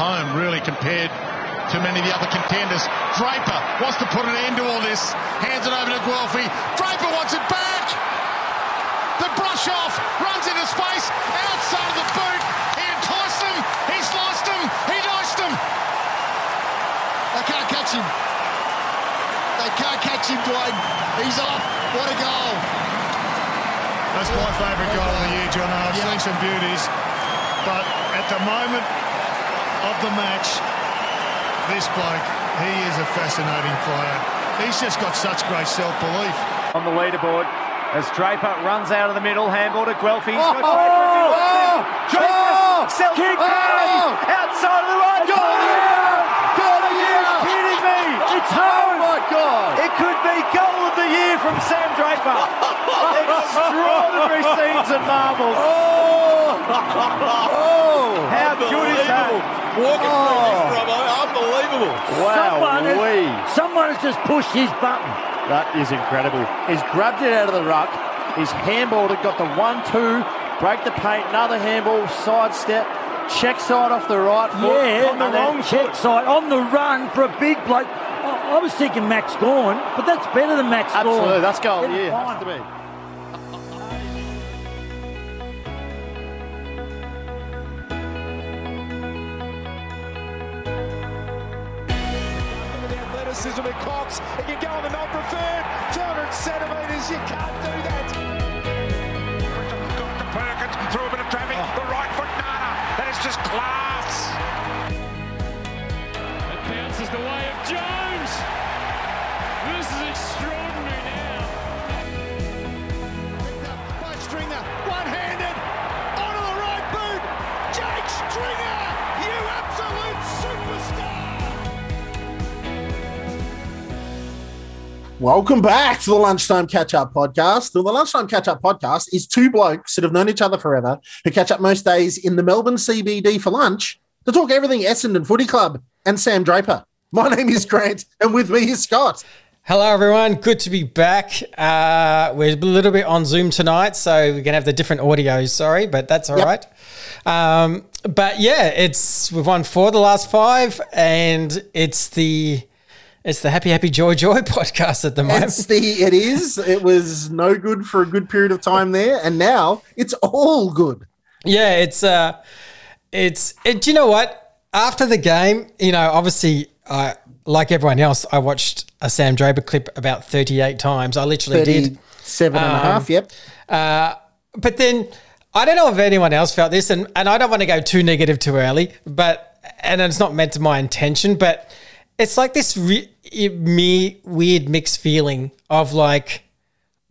home, really, compared to many of the other contenders. Draper wants to put an end to all this. Hands it over to Guelfi. Draper wants it back. The brush off, runs into space, outside of the boot. He enticed him. he sliced him. he diced him. They can't catch him. They can't catch him, Dwayne. He's off. What a goal. That's my favourite goal of the year, John. I've Yeah. seen some beauties, but at the moment of the match, this bloke, he is a fascinating player. He's just got such great self-belief. on the leaderboard as Draper runs out of the middle, handball to Guelfi. Oh, He's got oh, Draper, oh, Celtic oh, penalty, outside of the right. Got! Got it! Are you kidding me? Oh it's home. Oh my God! It could be goal of the year from Sam Draper. Extraordinary scenes and marvels. Oh, Oh! Oh! How good is that? Walking through this, Robbo. Unbelievable. Someone Wow, wee. has, someone has just pushed his button. That is incredible. He's grabbed it out of the ruck. He's handballed it, got the one, two, break the paint, another handball, sidestep, check side off the right foot. Yeah, on the and wrong check foot. side on the run for a big bloke. I, I was thinking Max Gawn, but that's better than Max Gawn. Absolutely, that's goal. In the Yeah, has to be. Athleticism of Cox. He can go on the non-preferred. 200 centimetres. You can't do that. Got to Perkins through a bit of traffic. Oh. The right foot Nana. That is just class. It bounces the way of Jones. This is extraordinary Welcome back to the Lunchtime Catch Up Podcast. The Lunchtime Catch Up Podcast is two blokes that have known each other forever who catch up most days in the Melbourne CBD for lunch to talk everything Essendon Footy Club and Sam Draper. My name is Grant, and with me is Scott. Hello, everyone. Good to be back. Uh, we're a little bit on Zoom tonight, so we're going to have the different audios. Sorry, but that's all Yep. right. Um, but yeah, it's we've won four of the last five, and it's the it's the Happy Happy Joy Joy podcast at the moment. It's the it is. It was no good for a good period of time there, and now it's all good. Yeah, it's uh, it's it. Do you know what? After the game, you know, obviously, I like everyone else, I watched a Sam Draper clip about thirty-eight times. I literally did. 37 and a Um, half, yep. Uh, but then I don't know if anyone else felt this, and, and I don't want to go too negative too early, but and it's not meant to my intention, but it's like this re- me weird mixed feeling of like,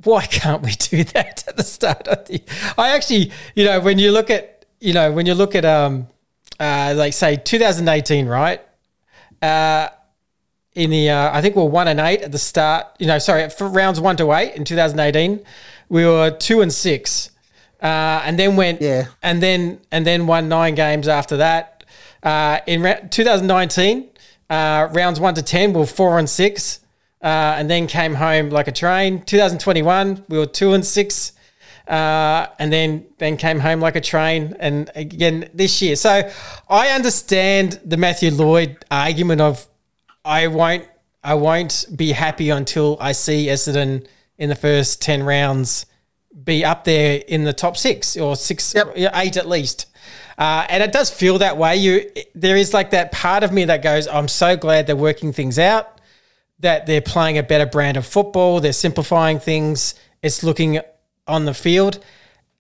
why can't we do that at the start of the? I actually, you know, when you look at, you know, when you look at, um, uh, like say 2018, right? Uh, in the uh, I think we are one and eight at the start. You know, sorry, for rounds one to eight in 2018, we were two and six, uh, and then went Yeah. and then and then won nine games after that. Uh, in ra- 2019, uh, rounds one to ten, we were four and six, uh, and then came home like a train. 2021, we were two and six. Uh, and then then came home like a train, and again this year. So I understand the Matthew Lloyd argument of I won't I won't be happy until I see Essendon in the first ten rounds be up there in the top six or six, Yep. eight at least. Uh, and it does feel that way. You there is like that part of me that goes, I'm so glad they're working things out, that they're playing a better brand of football, they're simplifying things. It's looking on the field,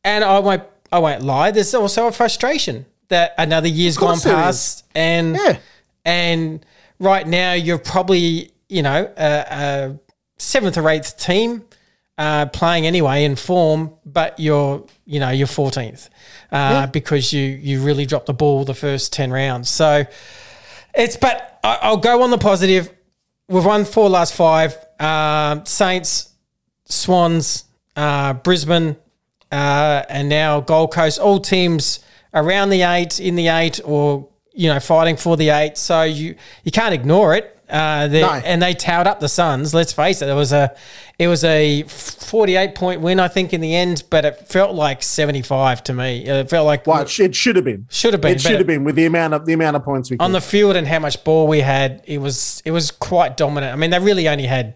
and I won't I won't lie. There's also a frustration that another year's gone course there is. past, and Yeah. and right now you're probably you know a, a seventh or eighth team uh, playing anyway in form, but you're you know you're 14th uh, because you you really dropped the ball the first 10 rounds. So it's but I, I'll go on the positive. We've won four last five. Um, Saints, Swans, uh, Brisbane, uh, and now Gold Coast. All teams around the eight, in the eight, or you know, fighting for the eight. So you you can't ignore it. Uh, they, No. and they towed up the Suns. Let's face it, it was a it was a forty eight point win, I think, in the end, but it felt like seventy five to me. It felt like Well, it, should have been. Should have been, It should have been with the amount of the amount of points we on the field and how much ball we had. It was it was quite dominant. I mean, they really only had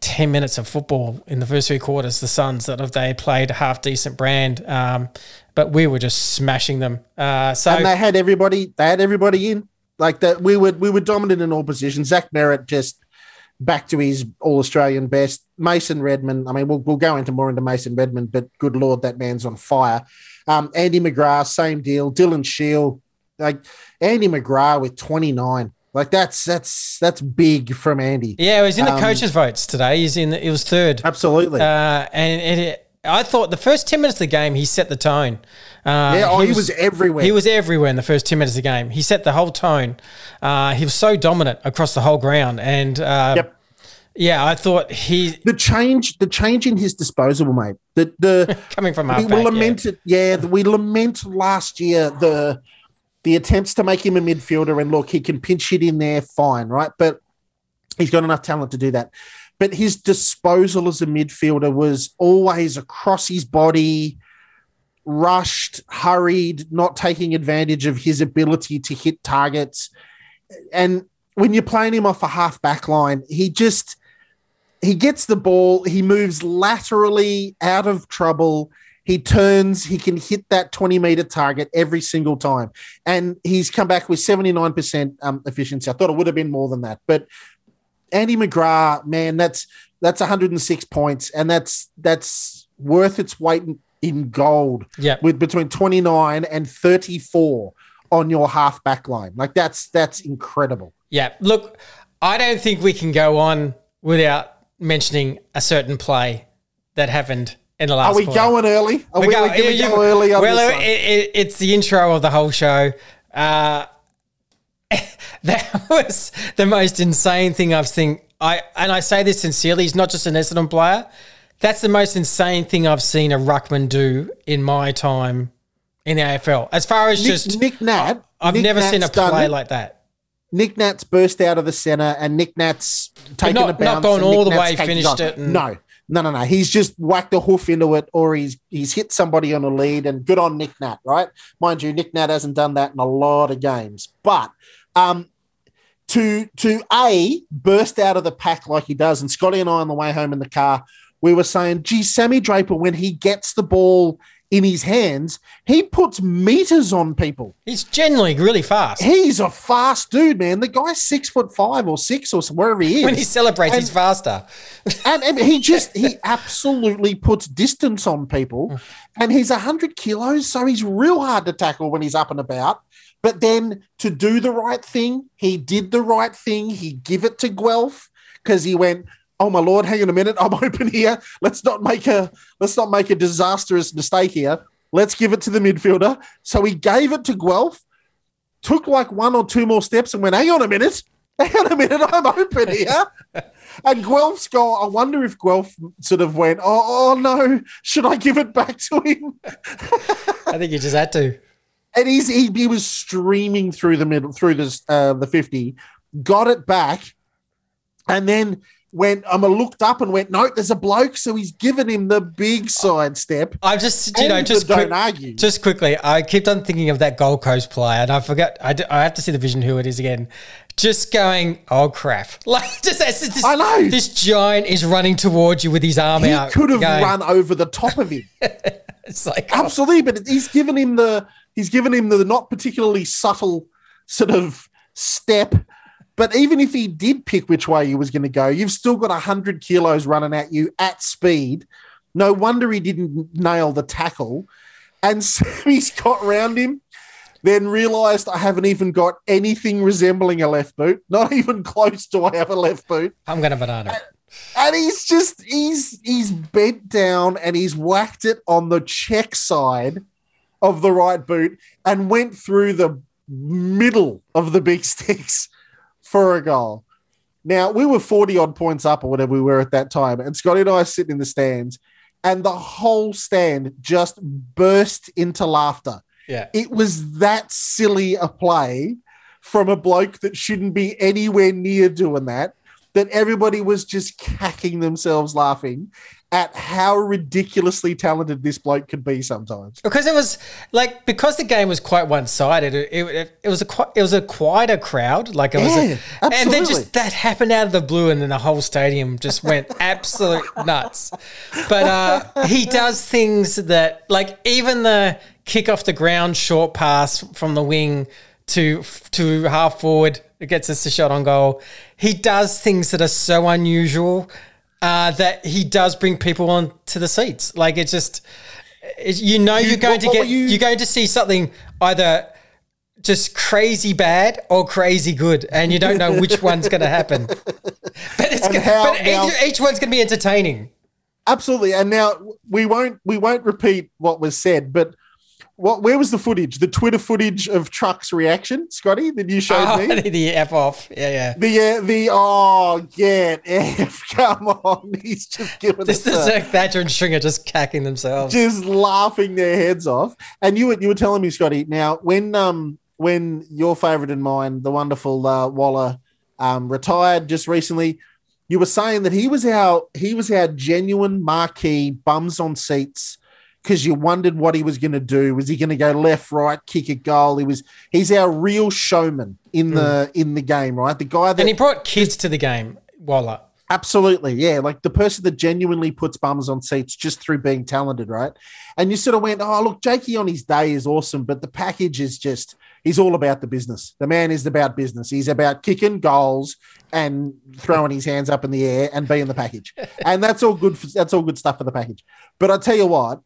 ten minutes of football in the first three quarters. The Suns that if they played a half decent brand, um, but we were just smashing them. Uh, so and they had everybody. They had everybody in like that. We were we were dominant in all positions. Zach Merrett just back to his All Australian best. Mason Redman. I mean, we'll we'll go into more into Mason Redman, but good lord, that man's on fire. Um, Andy McGrath, same deal. Dylan Shiel, like Andy McGrath with twenty nine. Like that's that's that's big from Andy. yeah, it was in the Um, coaches' votes today. He's in. The, it was third. Absolutely. Uh, and it, I thought the first 10 minutes of the game, he set the tone. Uh, yeah, oh, he, was, everywhere. He was everywhere in the first 10 minutes of the game. He set the whole tone. Uh, he was so dominant across the whole ground. And uh, Yep. yeah, I thought he, the change the change in his disposable, mate. The the coming from we halfback, yeah. lamented, yeah. we lament last year the the attempts to make him a midfielder, and look, he can pinch it in there, fine, right? But he's got enough talent to do that. But his disposal as a midfielder was always across his body, rushed, hurried, not taking advantage of his ability to hit targets. And when you're playing him off a half back line, he just he gets the ball, he moves laterally out of trouble. He turns, he can hit that 20 meter target every single time. And he's come back with 79% um, efficiency. I thought it would have been more than that. But Andy McGrath, man, that's that's 106 points, and that's that's worth its weight in, in gold. Yeah. with between 29 and 34 on your half back line. Like that's that's incredible. Yeah. Look, I don't think we can go on without mentioning a certain play that happened in the last Are we quarter. going early? Are we, go- we, can we go early well, it, it, it's the intro of the whole show. Uh, that was the most insane thing I've seen. I and I say this sincerely. He's not just an Essendon player. That's the most insane thing I've seen a ruckman do in my time in the AFL. As far as Nick, just, Nic Nat. I've Nick never Nat's seen a play like that. Nic Nat's burst out of the center, and Nick Nat's taken not- a not bounce. gone and all Nick the Nat's way, finished on. it and- No, no, no, no. He's just whacked a hoof into it, or he's he's hit somebody on a lead, and good on Nic Nat, right? Mind you, Nic Nat hasn't done that in a lot of games, but um, to to a burst out of the pack like he does, and Scotty and I on the way home in the car, we were saying, "Gee, Sammy Draper, when he gets the ball." In his hands, he puts meters on people. He's generally really fast. He's a fast dude, man. The guy's six foot five or six or wherever he is. when he celebrates, And- he's faster. and, and he just he absolutely puts distance on people, and he's hundred kilos, so he's real hard to tackle when he's up and about. But then to do the right thing, he did the right thing. He give it to Guelph because he went. Oh my lord! Hang on a minute. I'm open here. Let's not make a let's not make a disastrous mistake here. Let's give it to the midfielder. So he gave it to Guelph, took like one or two more steps, and went, "Hang on a minute. Hang on a minute. I'm open here." And Guelph's goal, I wonder if Guelph sort of went, oh, oh no, should I give it back to him? I think you just had to. And he's, he, he was streaming through the middle, through this, uh, the 50, got it back, and then went, I'm um, looked up and went, no, there's a bloke. So he's given him the big side step. I've just, you know, just don't argue. just quickly, I kept on thinking of that Gold Coast player, and I forgot. I, d- I have to see the vision who it is again. Just going, oh crap! Like just as this, I know. this giant is running towards you with his arm he out. could have going- run over the top of him. It's like oh, Absolutely, but he's given him the he's given him the not particularly subtle sort of step. But even if he did pick which way he was going to go, you've still got hundred kilos running at you at speed. No wonder he didn't nail the tackle. And so he's got round him, then realised I haven't even got anything resembling a left boot. Not even close to I have a left boot. I'm gonna banana. And he's just he's he's bent down and he's whacked it on the check side of the right boot and went through the middle of the big sticks for a goal. Now we were 40 odd points up or whatever we were at that time, and Scotty and I are sitting in the stands, and the whole stand just burst into laughter. Yeah. It was that silly a play. from a bloke that shouldn't be anywhere near doing that that everybody was just cacking themselves laughing at how ridiculously talented this bloke could be sometimes. because it was like because the game was quite one sided. It, it, it was a it was a quieter crowd. Like it was, Yeah, a, and then just that happened out of the blue, and then the whole stadium just went absolute nuts. But uh, he does things that like even the kick off the ground short pass from the wing to to half forward it gets us a shot on goal. He does things that are so unusual uh, that he does bring people on to the seats. Like it's just it's, you know You- you're going what- to get you- you're going to see something either just crazy bad or crazy good, and you don't know which one's going to happen. But it's gonna, how but now- each, each one's going to be entertaining. Absolutely. And now we won't we won't repeat what was said, but what where was the footage? The Twitter footage of Truck's reaction, Scotty, that you showed Oh, me? the F off. Yeah, yeah. The uh, the oh get F come on he's just giving This us is a- Zach Badger and Stringer just cacking themselves. just laughing their heads off. And you were you were telling me, Scotty, now when um when your favourite and mine, the wonderful uh, Walla, um, retired just recently, you were saying that he was our he was our genuine marquee bums on seats because you wondered what he was going to do. Was he going to go left, right, kick a goal? He was he's our real showman in the mm. in the game, right? The guy that and he brought kids to the game, Walla. Absolutely, yeah. Like the person that genuinely puts bums on seats just through being talented, right? And you sort of went, oh, look, Jakey on his day is awesome, but the package is just, he's all about the business. The man is about business. He's about kicking goals and throwing his hands up in the air and being the package. And that's all good. For, that's all good stuff for the package. But I tell you what,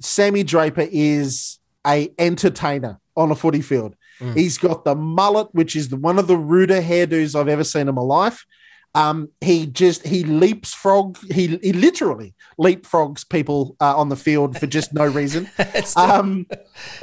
Sammy Draper is a entertainer on a footy field. He's got the mullet, which is the, one of the ruder hairdos I've ever seen in my life. Um, he just he leaps frog. He he literally leapfrogs people uh, on the field for just no reason. It's still, Um,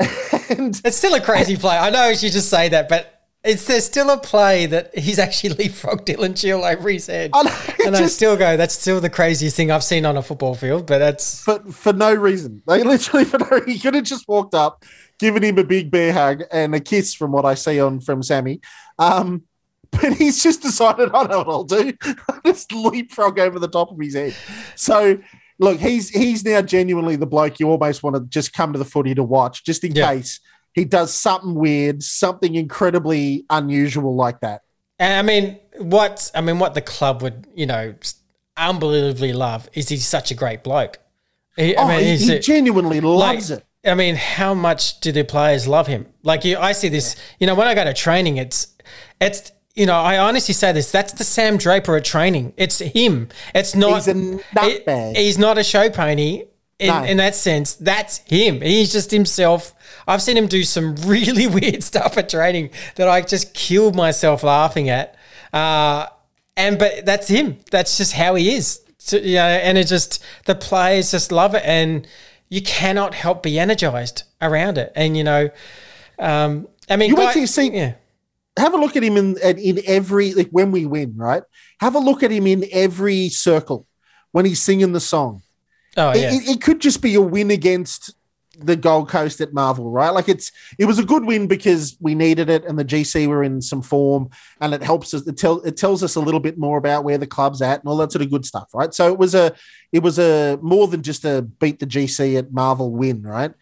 and it's still a crazy play. I know you just say that, but it's there's still a play that he's actually leapfrogged Dylan Shiel over his head. I know, and I still go, that's still the craziest thing I've seen on a football field. But that's for for no reason. They literally for no. He could have just walked up, given him a big bear hug and a kiss, from what I see on from Sammy. Um, but he's just decided, I know what I'll do. I'll just leapfrog over the top of his head. So look, he's he's now genuinely the bloke you almost want to just come to the footy to watch, just in Yeah. case he does something weird, something incredibly unusual like that. And I mean, what I mean, what the club would, you know, unbelievably love is he's such a great bloke. He, Oh, I mean, he, he genuinely like, loves it. I mean, how much do the players love him? Like you, I see this. You know, when I go to training, it's it's. You know, I honestly say this. That's the Sam Draper at training. It's him. It's not. He's a nutbag. he- he's not a show pony. In, No. in that sense, that's him. He's just himself. I've seen him do some really weird stuff at training that I just killed myself laughing at. Uh, and but that's him. That's just how he is. So, you know, and it just the players just love it, and you cannot help be energized around it. And you know, um, I mean, You wait till you see- yeah, have a look at him in in every like when we win, right? Have a look at him in every circle when he's singing the song. oh yeah, It, it could just be a win against the Gold Coast at Marvel, right? Like it's it was a good win because we needed it, and the GC were in some form, and it helps us. It, tell, it tells us a little bit more about where the club's at and all that sort of good stuff, right? So it was a it was a more than just a beat the GC at Marvel win, right?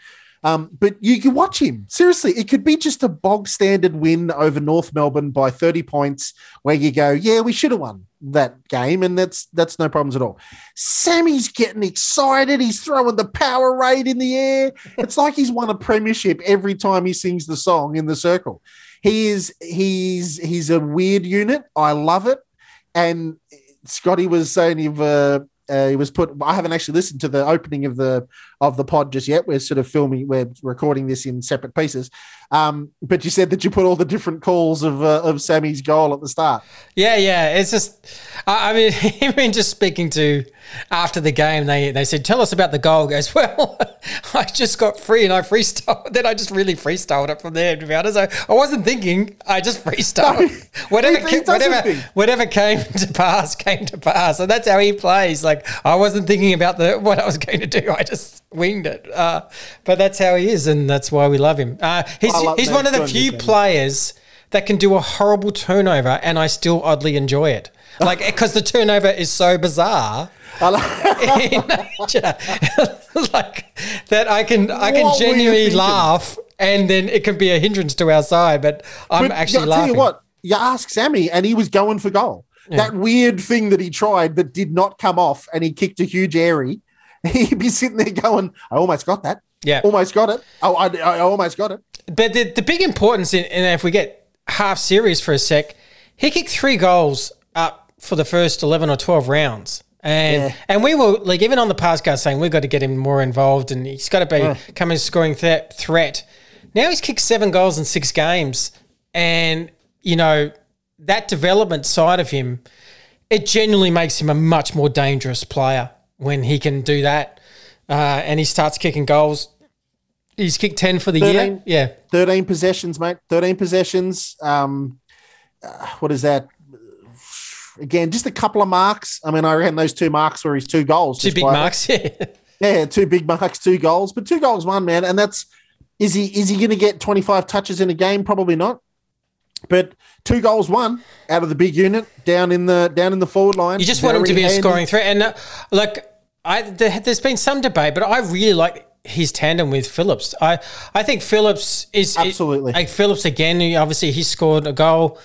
Um, but you can watch him. Seriously, it could be just a bog standard win over North Melbourne by 30 points where you go, yeah, we should have won that game, and that's that's no problems at all. Sammy's getting excited. He's throwing the power raid in the air. It's like he's won a premiership every time he sings the song in the circle. He is he's he's a weird unit. I love it. And Scotty was saying you've uh, uh, he was put. I haven't actually listened to the opening of the of the pod just yet. We're sort of filming. We're recording this in separate pieces. Um, but you said that you put all the different calls of uh, of Sammy's goal at the start. yeah, yeah. It's just, I, I mean, even just speaking to after the game, they they said, "Tell us about the goal." Goes well. I just got free and I freestyled. Then I just really freestyled it from there. To be honest, I, I wasn't thinking. I just freestyled. whatever, he- he ca- whatever, think. whatever came to pass came to pass, and that's how he plays. Like I wasn't thinking about the what I was going to do. I just winged it. Uh, but that's how he is, and that's why we love him. Uh, he's Love- he's one of the good on you, few players that can do a horrible turnover and I still oddly enjoy it. Like because the turnover is so bizarre in nature, like that I can I can What genuinely laugh and then it can be a hindrance to our side. But I'm But actually I'll laughing. tell you what, you ask Sammy, and he was going for goal. That weird thing that he tried that did not come off, and he kicked a huge airy. He'd be sitting there going, "I almost got that. Yeah. almost got it. Oh, I, I almost got it." But the, the big importance in, and if we get half serious for a sec, he kicked three goals up for the first eleven or twelve rounds. And Yeah. and we were like even on the podcast saying we've got to get him more involved and he's got to be become a scoring th- threat. Now he's kicked seven goals in six games, and you know that development side of him, it genuinely makes him a much more dangerous player when he can do that, uh, and he starts kicking goals. He's kicked ten for the year. Yeah, 13 possessions, mate. 13 possessions. Um, uh, what is that? Again, just a couple of marks. I mean, I reckon those two marks were his two goals. two big marks. Yeah. Yeah, two big marks, two goals, but two goals, one man, and that's is he is he going to get twenty five touches in a game? Probably not. But two goals, one out of the big unit down in the down in the forward line. You just want him to be a scoring threat. And uh, like, I there, there's been some debate, but I really like his tandem with Phillips. I I think Phillips is Absolutely. like Phillips again. Obviously, he scored a goal.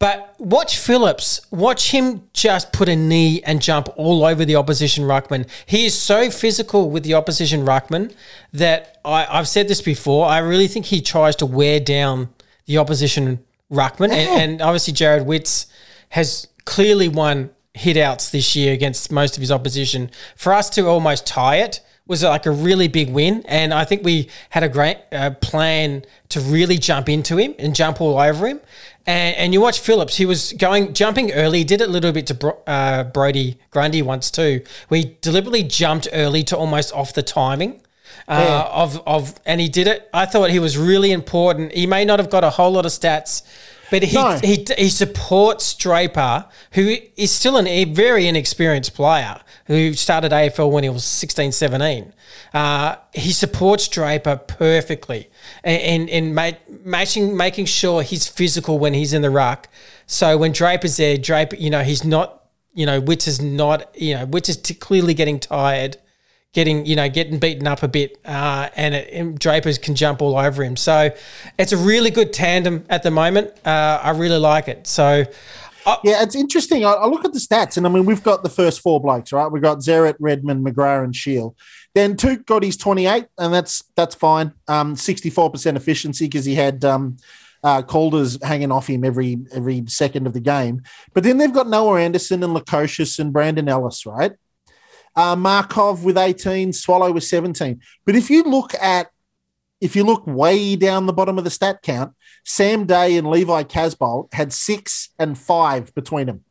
But watch Phillips, watch him just put a knee and jump all over the opposition ruckman. He is so physical with the opposition ruckman that I, I've said this before. I really think he tries to wear down the opposition ruckman, and, and obviously Jarrod Witts has clearly won hit outs this year against most of his opposition. For us to almost tie it was like a really big win, and I think we had a great uh, plan to really jump into him and jump all over him. And, and you watch Phillips; he was going jumping early. Did it a little bit to Bro, uh, Brodie Grundy once too. We deliberately jumped early to almost off the timing. Uh, of of and he did it. I thought he was really important. He may not have got a whole lot of stats, but he No. he he supports Draper, who is still an, a very inexperienced player who started AFL when he was 16, 17. Uh, he supports Draper perfectly and, and, and ma- matching, making sure he's physical when he's in the ruck. So when Draper's there, Draper, you know, he's not, you know, Witts is not, you know, Witts is t- clearly getting tired getting you know getting beaten up a bit, uh, and, it, and Drapers can jump all over him. So it's a really good tandem at the moment. Uh, I really like it. So Yeah, it's interesting. I, I look at the stats, and I mean, we've got the first four blokes, right? We've got Zeret, Redman, McGrath, and Shiel. Then Touk got his 28, and that's that's fine. Um, 64% efficiency because he had um, uh, Calder's hanging off him every every second of the game. But then they've got Noah Anderson and Lukosius and Brandon Ellis, right? Uh, Markov with 18, Swallow with 17. But if you look at if you look way down the bottom of the stat count, Sam Day and Levi Casboult had six and five between them.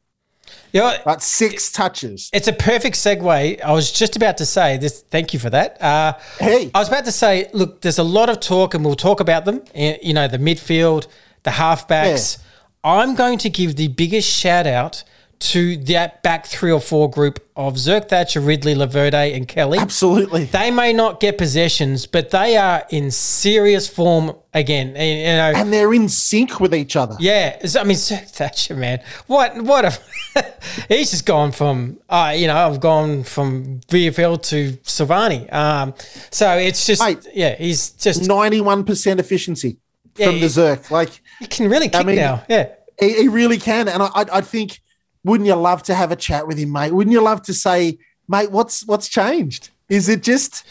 you know, six touches. it's a perfect segue. I was just about to say this. Thank you for that. Uh, Hey, I was about to say, look, there's a lot of talk, and we'll talk about them. eh, You know, the midfield, the halfbacks. I'm going to give the biggest shout out to that back three or four group of Zerk Thatcher, Ridley, Laverde, and Kelly. absolutely. They may not get possessions, but they are in serious form again. And, you know, And they're in sync with each other. yeah, I mean, Zerk Thatcher, man, what, what a, he's just gone from, uh, you know, I've gone from VFL to Silvani. Um, so it's just, Mate. yeah, he's just, 91% efficiency Yeah, from the. Zerk. Like, he can really kick mean- now. Yeah. he, he really can. And I, I, I think, wouldn't you love to have a chat with him, mate? Wouldn't you love to say, mate, what's what's changed? Is it just,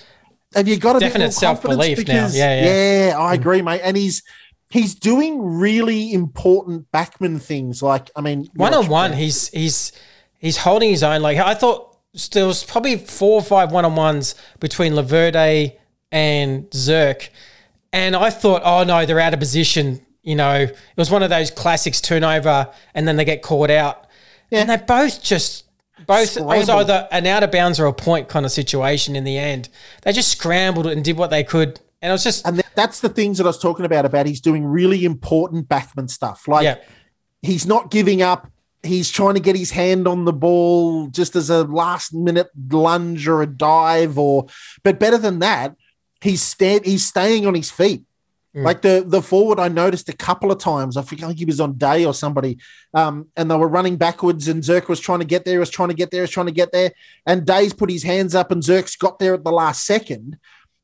have you got a Definite bit self-belief now. Yeah, yeah. yeah, I mm. agree, mate. And he's, he's doing really important backman things. Like, I mean, one on one, he's he's he's holding his own. Like I thought, there was probably four or five one on ones between Laverde and Zerk, and I thought, oh no, they're out of position. You know, it was one of those classics turnover, and then they get caught out, and they both just. Both it was either an out of bounds or a point kind of situation in the end. They just scrambled and did what they could, and it was just And that's the things that I was talking about. About he's doing really important backman stuff. Like yeah. he's not giving up. He's trying to get his hand on the ball just as a last minute lunge or a dive, or but better than that, he's stand he's staying on his feet. Like the the forward, I noticed a couple of times. I think he was on day or somebody, um, and they were running backwards, and Zerk was trying to get there, was trying to get there, was trying to get there, and Day's put his hands up, and Zerk's got there at the last second.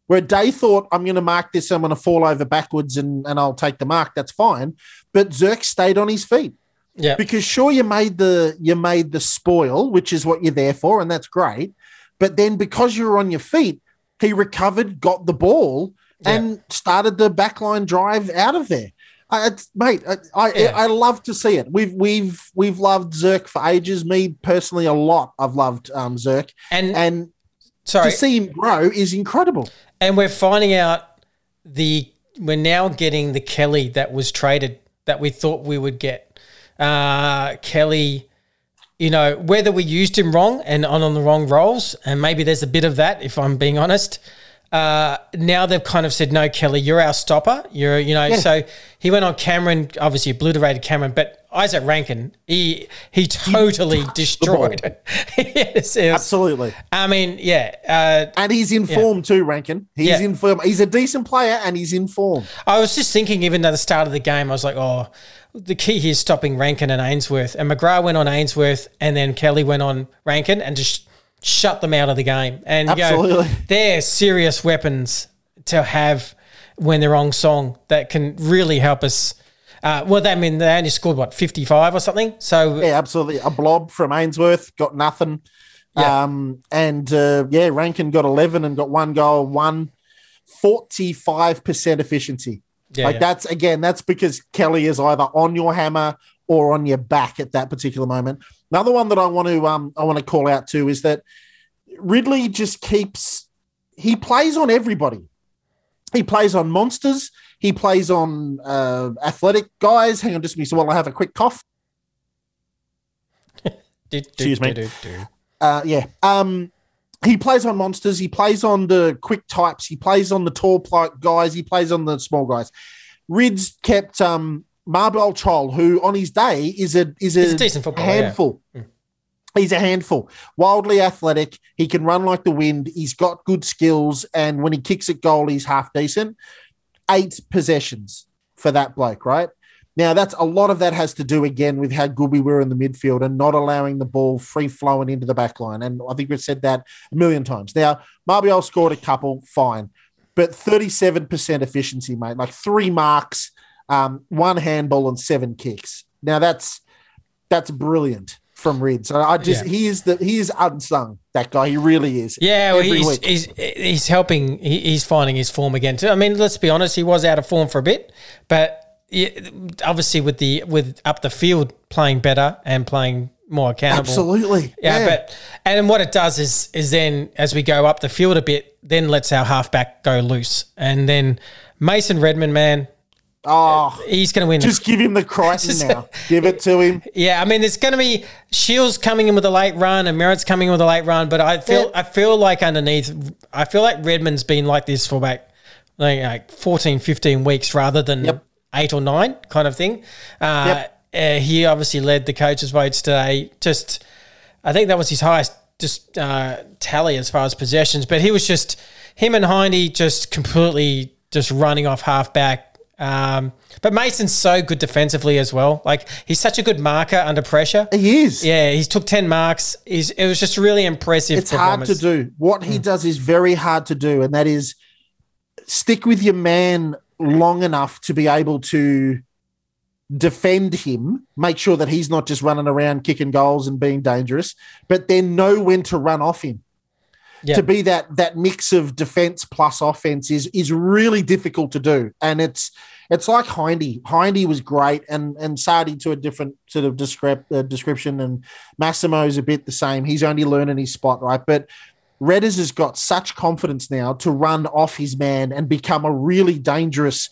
Where Day thought, I'm going to mark this, I'm going to fall over backwards, and and I'll take the mark. That's fine, but Zerk stayed on his feet Yeah. because sure you made the you made the spoil, which is what you're there for, and that's great. But then because you were on your feet, he recovered, got the ball, and started the backline drive out of there. I, mate, I I, Yeah. I love to see it. We've we've we've loved Zerk for ages. Me personally, a lot. I've loved um, Zerk, And, and sorry, to see him grow is incredible. and we're finding out the we're now getting the Kelly that was traded that we thought we would get. Uh, Kelly, you know, whether we used him wrong and on, on the wrong roles, and maybe there's a bit of that, if I'm being honest. Uh, now they've kind of said, no, Kelly, you're our stopper. You're, you know, so he went on Cameron, obviously obliterated Cameron, but Izak Rankine, he he totally destroyed it. yes, it Absolutely, I mean, yeah. Uh, and he's in form too, Rankine. He's Yeah. in form. He's a decent player, and he's in form. I was just thinking, even at the start of the game, I was like, oh, the key here is stopping Rankine and Ainsworth. And McGrath went on Ainsworth, and then Kelly went on Rankine and just shut them out of the game. And you know, they're serious weapons to have when they're on song that can really help us. Uh, well, I mean, they only scored, what, 55 or something? So, Yeah, absolutely. A blob from Ainsworth got nothing. Yeah. Um, and uh, yeah, Rankine got 11 and got one goal, one 45% efficiency. yeah, like yeah. that's again, that's because Kelly is either on your hammer or on your back at that particular moment. Another one that I want to um I want to call out too is that Ridley just keeps he plays on everybody. He plays on monsters. He plays on uh, athletic guys. Hang on just a minute while I have a quick cough. Do, do, Excuse me. Uh, yeah. Um, he plays on monsters. He plays on the quick types. He plays on the tall guys. He plays on the small guys. Rids kept um, Mabior Chol, who on his day is a is a, a decent footballer, yeah. handful. Mm. He's a handful. Wildly athletic. He can run like the wind. He's got good skills, and when he kicks at goal, he's half decent. Eight possessions for that bloke, right? Now, that's a lot of that has to do again with how good we were in the midfield and not allowing the ball free flowing into the back line. And I think we've said that a million times. Now, Mabior scored a couple, fine, but 37% efficiency, mate. Like three marks, um, one handball, and seven kicks. Now, that's that's brilliant from Rid. So I just Yeah. he is the he is unsung. That guy, he really is. Yeah, well, he's, week. he's he's helping. He, he's finding his form again. Too. I mean, let's be honest. He was out of form for a bit, but yeah, obviously with the with up the field playing better and playing more accountable. Absolutely. Yeah, but and what it does is is then as we go up the field a bit, then lets our halfback go loose, and then Mason Redmond, man, oh, he's going to win. just give him the Crichton now. Give it to him. Yeah, I mean, there's going to be Shields coming in with a late run and Merrett's coming in with a late run, but I feel Yeah. I feel like underneath, I feel like Redman's been like this for about like, like 14, 15 weeks rather than Yep. eight or nine kind of thing. Uh, uh, he obviously led the coaches' votes today. Just, I think that was his highest just uh, tally as far as possessions, but he was just him and Hindy just completely just running off halfback. Um, but Mason's so good defensively as well. Like he's such a good marker under pressure. He is. Yeah, he's took ten marks. He's, it was just really impressive. it's hard to. Do. What he does is very hard to do, and that is stick with your man long enough to be able to defend him, make sure that he's not just running around kicking goals and being dangerous, but then know when to run off him. Yeah. To be that that mix of defense plus offense is is really difficult to do, and it's it's like Hindy. Hindy was great, and and Sardi to a different sort of uh, description, and Massimo's a bit the same. He's only learning his spot, right? But Redders has got such confidence now to run off his man and become a really dangerous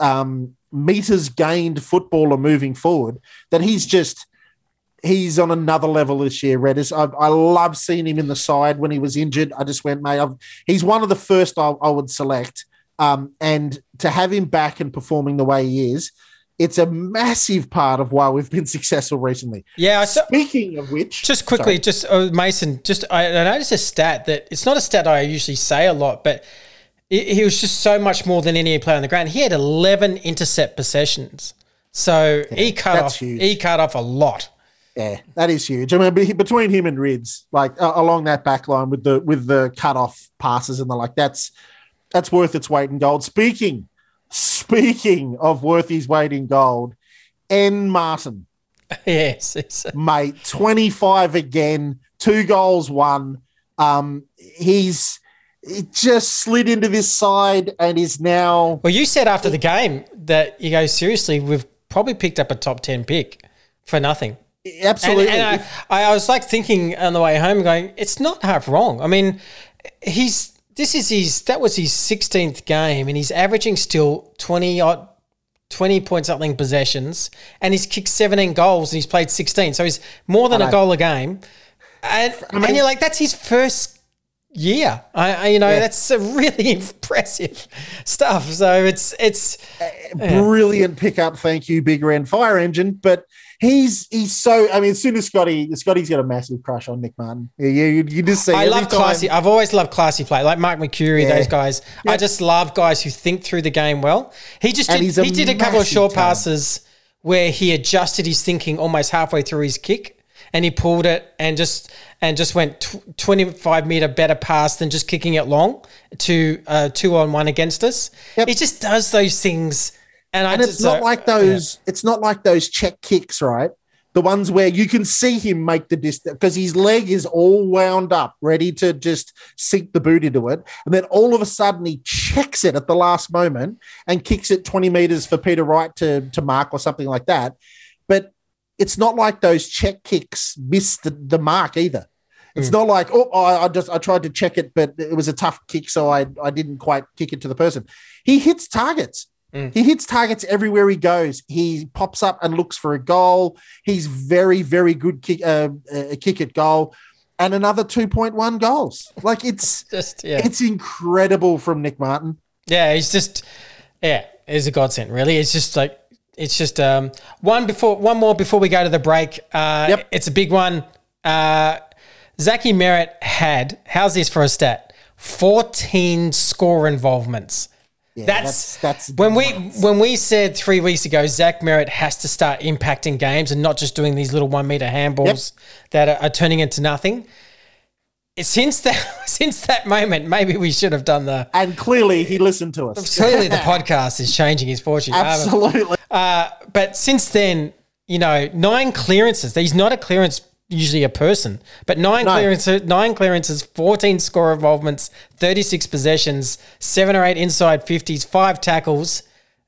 um, meters gained footballer moving forward that he's just he's on another level this year. Redders, I, I love seeing him in the side when he was injured. I just went, mate. I've, he's one of the first I, I would select, um, and to have him back and performing the way he is. It's a massive part of why we've been successful recently. Yeah, saw, Speaking of which, just quickly, Sorry. just oh, Mason. Just I, I noticed a stat that it's not a stat I usually say a lot, but he, was just so much more than any player on the ground. He had 11 intercept possessions. So he cut off. huge. He cut off a lot. Yeah, that is huge. I mean, between him and Rids, like uh, along that back line with the with the cut off passes and the like, that's that's worth its weight in gold. Speaking speaking of worth his weight in gold, N Martin, yes, it's- mate, twenty five again, two goals, one. Um, he's he just slid into this side and is now Well, you said after the game that you go seriously. We've probably picked up a top ten pick for nothing. And, absolutely. and I, I was like thinking on the way home, going, it's not half wrong. I mean, he's this is his that was his sixteenth game, and he's averaging still twenty odd. 20 point something possessions and he's kicked 17 goals and he's played 16 so he's more than a goal a game and, and you're like that's his first year I, I you know Yeah. that's a really impressive stuff so it's it's brilliant pickup. Thank you, Big Ren Fire Engine. But he's he's so. I mean, as soon as Scotty Scotty's got a massive crush on Nick Martin. Yeah, you, you, you just see. I love time- classy. I've always loved classy play, like Mark Mercuri, Yeah. those guys. I just love guys who think through the game well. He just did, a he did a couple of short talent. passes where he adjusted his thinking almost halfway through his kick, and he pulled it and just and just went tw- twenty five meter better pass than just kicking it long to uh, two on one against us. Yep. He just does those things, and, I and just it's not uh, like those. It's not like those check kicks, right? The ones where you can see him make the distance because his leg is all wound up, ready to just sink the boot into it, and then all of a sudden he checks it at the last moment and kicks it twenty meters for Peter Wright to to mark or something like that. But it's not like those check kicks miss the, the mark either. It's not like oh I, I just I tried to check it, but it was a tough kick, so I I didn't quite kick it to the person. He hits targets. He hits targets everywhere he goes. He pops up and looks for a goal. He's very very good kick uh, uh, kick at goal, and another two point one goals. Like it's just yeah. it's incredible from Nick Martin. Yeah, he's just yeah, he's a godsend. Really, it's just like it's just um one before one more before we go to the break. Uh, Yep. it's a big one. Uh, Zachy Merrett had how's this for a stat? Fourteen score involvements. Yeah, that's, that's- that's when we when we said three weeks ago Zach Merrett has to start impacting games and not just doing these little one meter handballs that are, are turning into nothing. Since that since that moment, maybe we should have done the And clearly he listened to us. Clearly, the podcast is changing his fortune. Um, Absolutely. Uh, but since then, you know, nine clearances. He's not a clearance usually a person, but nine No. clearances, nine clearances, fourteen score involvements, thirty-six possessions, seven or eight inside fifties, five tackles.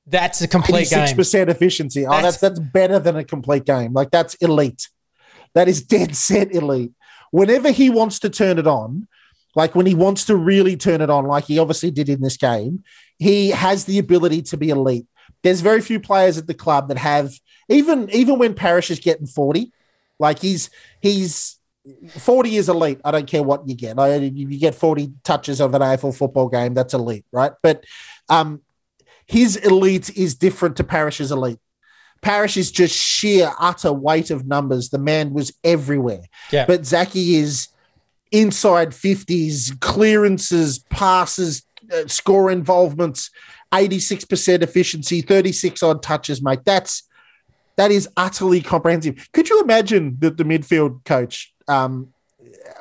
That's a complete game. percent efficiency. Oh, That's- that's that's better than a complete game. Like that's elite. That is dead set elite. Whenever he wants to turn it on, like when he wants to really turn it on, like he obviously did in this game, he has the ability to be elite. There's very few players at the club that have even even when Parrish is getting 40, like he's he's 40 is elite. I don't care what you get. I, you get 40 touches of an AFL football game, that's elite, right? But um his elite is different to Parrish's elite. Parrish is just sheer, utter weight of numbers. The man was everywhere. Yeah. But Zaki is inside 50s, clearances, passes, uh, score involvements, 86% efficiency, 36 odd touches, mate. That's that is utterly comprehensive. Could you imagine that the midfield coach um,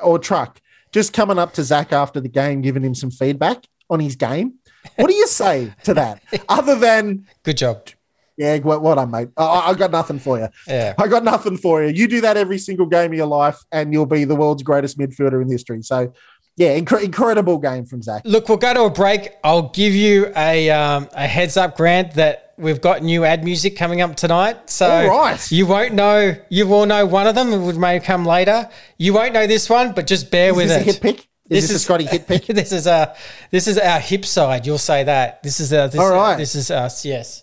or truck just coming up to Zach after the game, giving him some feedback on his game? What do you say to that? Other than Good job. yeah, what, what I mate. I, I got nothing for you. Yeah. I got nothing for you. You do that every single game of your life, and you'll be the world's greatest midfielder in history. So, yeah, incre- incredible game from Zach. Look, we'll go to a break. I'll give you a um, a heads up, Grant, that we've got new ad music coming up tonight. So All right. you won't know. You will know one of them. It may come later. You won't know this one, but just bear Is with this it. a hit pick? Is this, a Scotty hit pick? this is a this is our hip side. You'll say that. This is a, this, All right. This is us. Yes.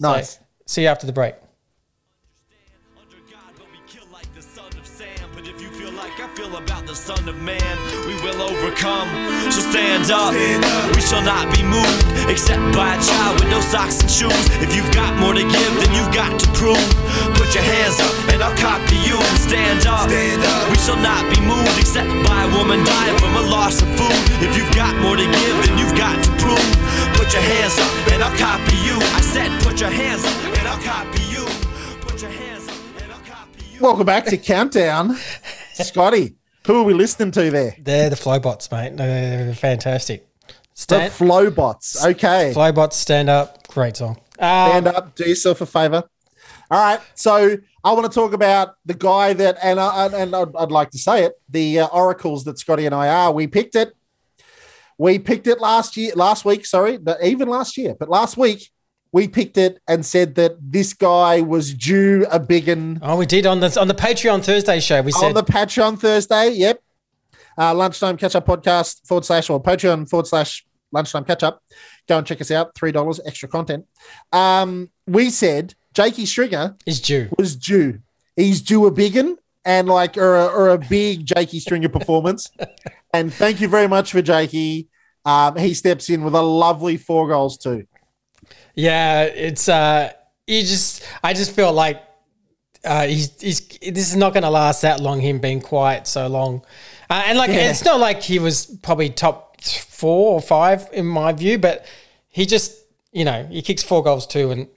Nice. So, see you after the break. Under God, but we kill like the son of Sam. But if you feel like I feel about the son of man, we will overcome. So stand up. We shall not be moved, except by a child with no socks and shoes. If you've got more to give, then you've got to prove. Put Put your hands up and I'll copy you. Stand up. We shall not be moved except by a woman dying from a loss of food. If you've got more to give, then you've got to prove. Put your hands up and I'll copy you. I said, put your hands up and I'll copy you. Put your hands up and I'll copy you. Welcome back to Countdown. Scotty, who are we listening to there? They're the Flobots, mate. They're fantastic. The Flobots. Okay. Flobots, stand up. Great song. Um, Stand up, do yourself a favor. All right. So I want to talk about the guy that, and, I, and I'd, I'd like to say it, the uh, oracles that Scotty and I are. We picked it. We picked it last year, last week, sorry, but even last year, but last week we picked it and said that this guy was due a big one Oh, we did on the on the Patreon Thursday show. We said on the Patreon Thursday. Yep. Uh, lunchtime catch up podcast forward slash or Patreon forward slash lunchtime catch up. Go and check us out. Three dollars extra content. Um, we said Jakey Stringer is due. was due. He's due a big one and like or a, or a big Jakey Stringer performance. and thank you very much for Jakey. Um, he steps in with a lovely four goals too. Yeah, it's uh you just I just feel like uh he's he's this is not gonna last that long, him being quiet so long. Uh, and like Yeah. it's not like he was probably top four or five in my view, but he just you know, he kicks four goals too and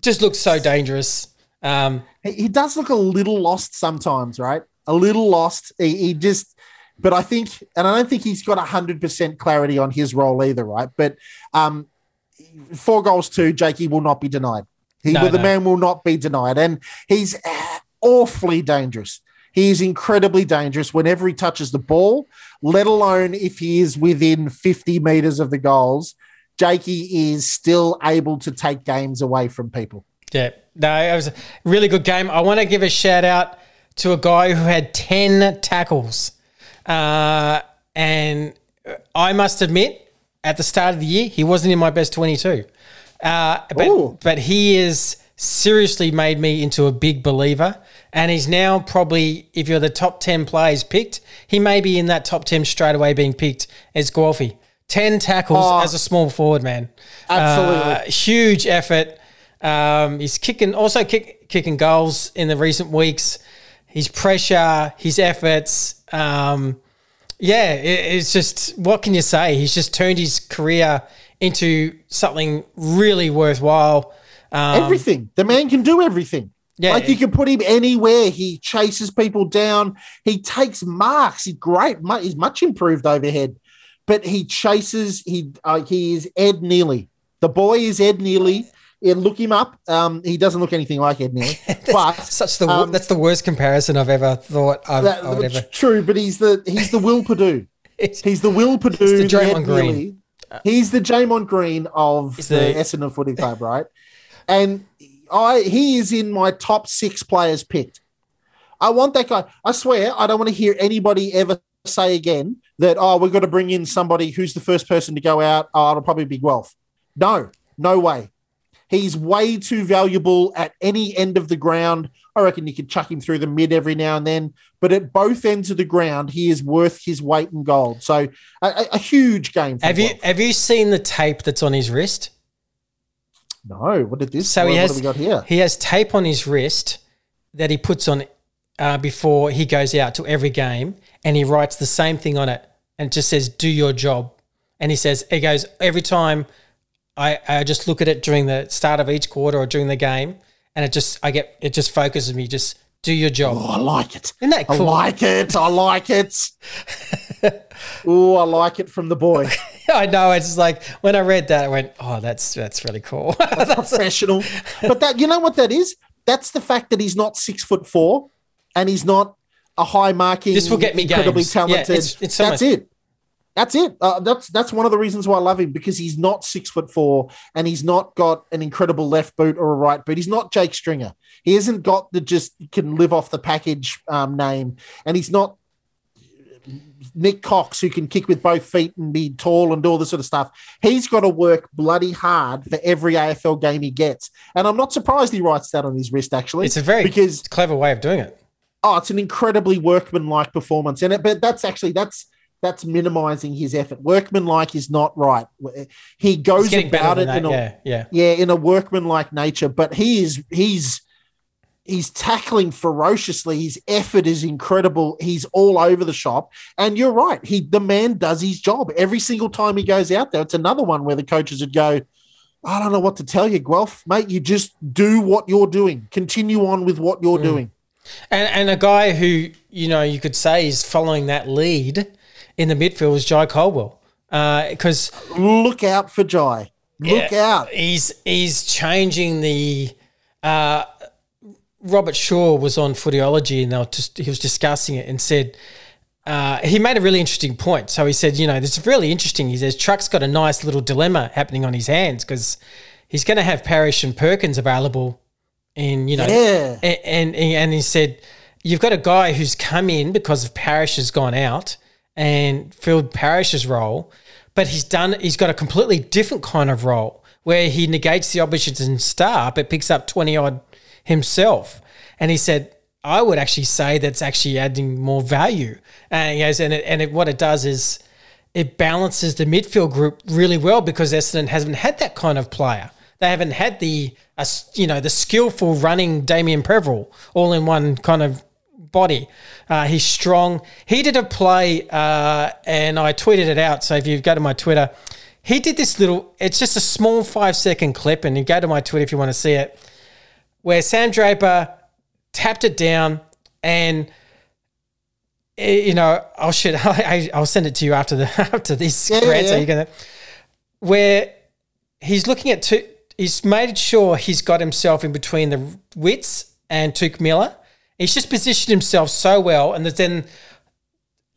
just looks so dangerous. Um he, he does look a little lost sometimes, right? A little lost. He, he just, but I think, and I don't think he's got hundred percent clarity on his role either, right? But um, four goals to Jakey will not be denied. He, No, the no. man will not be denied, and he's uh, awfully dangerous. He is incredibly dangerous whenever he touches the ball, let alone if he is within 50 meters of the goals. Jakey is still able to take games away from people. Yeah, no, it was a really good game. I want to give a shout out to a guy who had 10 tackles. Uh, and I must admit, at the start of the year, he wasn't in my best 22. Uh, Ooh. but, but he has seriously made me into a big believer. And he's now probably, if you're the top 10 players picked, he may be in that top 10 straight away being picked as Guelfi. 10 tackles Oh. as a small forward, man. Absolutely. Uh, huge effort. Um, he's kicking, also kick, kicking goals in the recent weeks. His pressure, his efforts. Um, yeah, it, it's just what can you say? He's just turned his career into something really worthwhile. Um, everything. The man can do everything. Yeah. like you can put him anywhere. He chases people down. He takes marks. He's great. He's much improved overhead, but he chases. He uh, he is Ed Neely. The boy is Ed Neely. Yeah, look him up. Um, he doesn't look anything like Ed Neely, but such the um, that's the worst comparison I've ever thought I've, that, I ever. true. But he's the he's the Will Purdue. He's the Will Purdue. He's the Ed Green. Neely. He's the Jamon Green of He's the, the- Essendon Footy Club, right? And I he is in my top six players picked. I want that guy. I swear, I don't want to hear anybody ever say again that oh we've got to bring in somebody who's the first person to go out. Oh, it'll probably be Guelph. No, no way. He's way too valuable at any end of the ground. I reckon you could chuck him through the mid every now and then, but at both ends of the ground, he is worth his weight in gold. So a, a- huge game. For Have you have you seen the tape that's on his wrist? No, what did this? So what, he what has have we got here? he has tape on his wrist that he puts on uh, before he goes out to every game, and he writes the same thing on it, and it just says "Do your job." And he says he goes every time I, I just look at it during the start of each quarter or during the game, and it just I get it just focuses me. Just do your job. Oh, I like it. Isn't that cool? I like it. I like it. oh, I like it from the boy. I know. It's just like when I read that, I went, "Oh, that's that's really cool." Professional. But that you know what that is? That's the fact that he's not six foot four and he's not a high marking, This will get me incredibly games. Yeah, talented. it's- it's so that's much- it. That's it. Uh, that's that's one of the reasons why I love him because he's not six foot four and he's not got an incredible left boot or a right boot. He's not Jake Stringer. He hasn't got the just can live off the package um, name, and he's not Nik Cox who can kick with both feet and be tall and do all this sort of stuff. He's got to work bloody hard for every AFL game he gets, and I'm not surprised he writes that on his wrist. Actually, it's a very because clever way of doing it. oh, it's an incredibly workmanlike performance in it. But that's actually that's that's minimizing his effort. Workmanlike is not right. He goes about it in a Yeah, yeah. yeah in a workmanlike nature, but he is he's He's tackling ferociously. His effort is incredible. He's all over the shop. And you're right. He the man does his job every single time he goes out there. It's another one where the coaches would go, I don't know what to tell you, Guelph, mate. You just do what you're doing. Continue on with what you're mm. doing. And and a guy who you know you could say is following that lead in the midfield is Jye Caldwell because Look out for Jye. Look out. He's he's changing the. Uh, Robert Shaw was on Footyology and they were just, he was discussing it and said uh, he made a really interesting point. So he said, you know, this is really interesting. He says Truck's got a nice little dilemma happening on his hands because he's going to have Parish and Perkins available in you know, Yeah. and, and and he said you've got a guy who's come in because of Parish has gone out and filled Parish's role, but he's done he's got a completely different kind of role where he negates the opposition star but picks up twenty odd himself. And he said, I would actually say that's actually adding more value. And he goes, and it, and it, what it does is it balances the midfield group really well because Essendon hasn't had that kind of player. They haven't had the, uh, you know, the skillful running Damien Prevel all in one kind of body. Uh, he's strong. He did a play, uh, and I tweeted it out. So if you go to my Twitter, he did this little. It's just a small five second clip, and you go to my Twitter if you want to see it, where Sam Draper tapped it down, and eh, you know, I'll shit. I, I'll send it to you after the after this Yeah, rant, so you're gonna where he's looking at two. He's made sure he's got himself in between the Witts and Touk Miller. He's just positioned himself so well, and then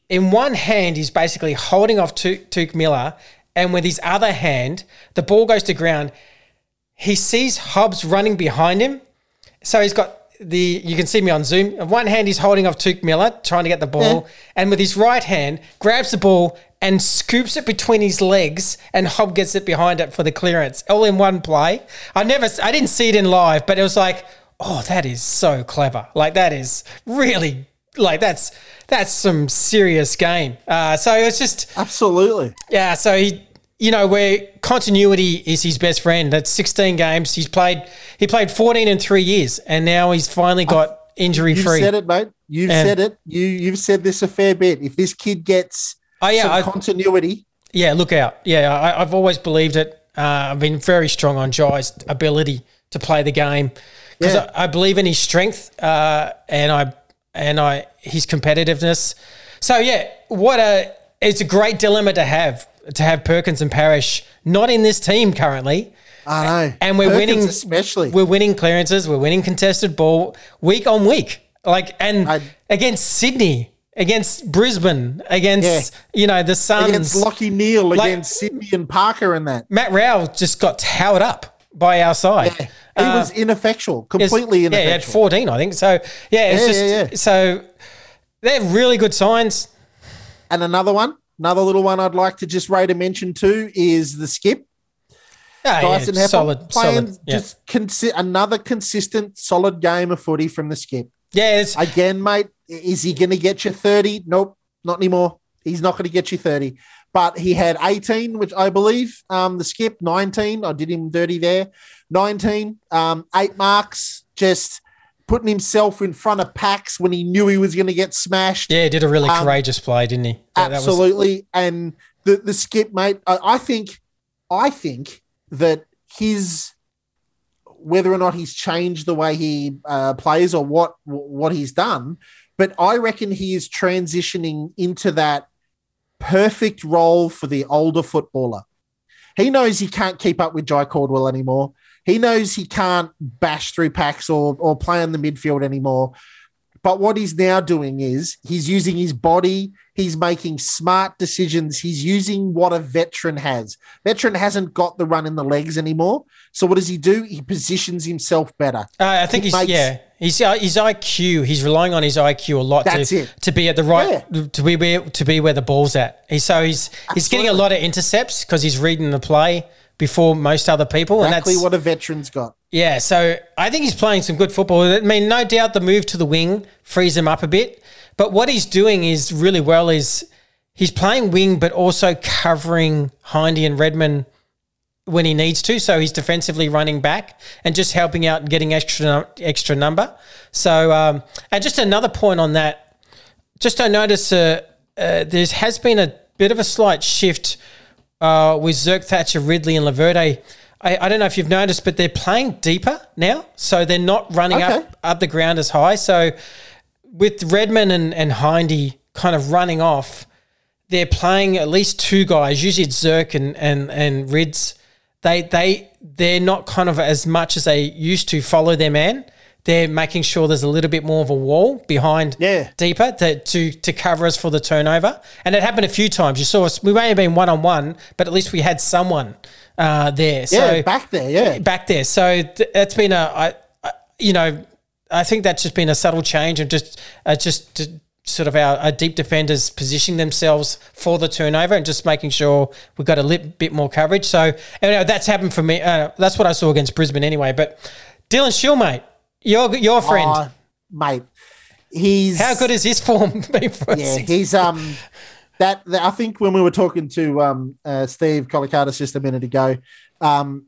in one hand he's basically holding off Touk, Miller, and with his other hand the ball goes to ground. He sees Hobbs running behind him, so he's got the. You can see me on Zoom. On one hand he's holding off Touk Miller, trying to get the ball, and with his right hand grabs the ball and scoops it between his legs, and Hobb gets it behind it for the clearance, all in one play. I never, I didn't see it in live, but it was like, oh, that is so clever. Like that is really like that's that's some serious game. Uh, so it's just Absolutely. yeah. So he, you know, where continuity is his best friend. That's 16 games. He's played. He played 14 in three years, and now he's finally got injury You've free. said it, mate. You've And- said it. You you've said this a fair bit. If this kid gets Oh yeah, some I, continuity, yeah. Look out. Yeah, I, I've always believed it. Uh, I've been very strong on Jye's ability to play the game because Yeah. I, I believe in his strength uh, and I and I his competitiveness. So yeah, what a it's a great dilemma to have to have Perkins and Parrish not in this team currently. I know. And we're Perkins winning, especially. We're winning clearances. We're winning contested ball week on week. Like and I- against Sydney, against Brisbane, against you know the Suns, against Lachie Neale, Like- against Sydney and Parker, and that. Matt Rowell just got towered up by our side. He was ineffectual, completely Uh, Yeah, he had ineffectual. 14, I think. So yeah, it's Yeah, just yeah, yeah. so they're really good signs. And another one, another little one I'd like to just rate a mention to is the skip. Yeah, yeah, Dyson Heppell solid, playing solid. Yeah. just consi- another consistent, solid game of footy from the skip. yeah, it's Again, mate, is he going to get you 30? Nope, not anymore. He's not going to get you 30. But he had 18, which I believe, um, the skip, 19. I did him dirty there. 19, um, eight marks, just putting himself in front of packs when he knew he was going to get smashed. yeah, he did a really Um, courageous play, didn't he? That- that was- Absolutely. and the, the skip, mate, I, I think, I think that his whether or not he's changed the way he uh, plays or what what he's done, but I reckon he is transitioning into that perfect role for the older footballer. He knows he can't keep up with Jye Caldwell anymore. He knows he can't bash through packs or or play in the midfield anymore. But what he's now doing is he's using his body, he's making smart decisions, he's using what a veteran has. Veteran hasn't got the run in the legs anymore. So what does he do? He positions himself better. Uh, I think He he's makes- yeah. He's uh, his IQ. He's relying on his IQ a lot That's to it. to be at the right to be where to be where the ball's at. He's so he's he's getting a lot of intercepts because he's reading the play before most other people, Exactly and that's what a veteran's got. yeah. So I think he's playing some good football. I mean, no doubt the move to the wing frees him up a bit, but what he's doing is really well. Is he's playing wing, but also covering Hindy and Redman when he needs to. So he's defensively running back and just helping out and getting extra extra number. So um, and just another point on that, just I notice uh, uh, there has been a bit of a slight shift uh, with Zerk Thatcher, Ridley, and Laverde. I, I don't know if you've noticed, but they're playing deeper now, so they're not running Okay. up up the ground as high. So with Redman and and Hindy kind of running off, they're playing at least two guys. Usually it's Zerk and and and Rids. They they they're not kind of as much as they used to follow their man. They're making sure there's a little bit more of a wall behind Yeah. deeper to, to to cover us for the turnover. And it happened a few times. You saw us. We may have been one on one, but at least we had someone uh, there. Yeah, so back there. Yeah. back there. So th- that's been a, I, I, you know, I think that's just been a subtle change and just, uh, just sort of our, our deep defenders positioning themselves for the turnover and just making sure we've got a little bit more coverage. So know, that's happened for me. Uh, that's what I saw against Brisbane anyway. But Dylan Shiel, mate, your your friend, Oh, mate, he's how good is his form been for us? Yeah, he's um that, that I think when we were talking to um uh, Steve Colicatis just a minute ago, um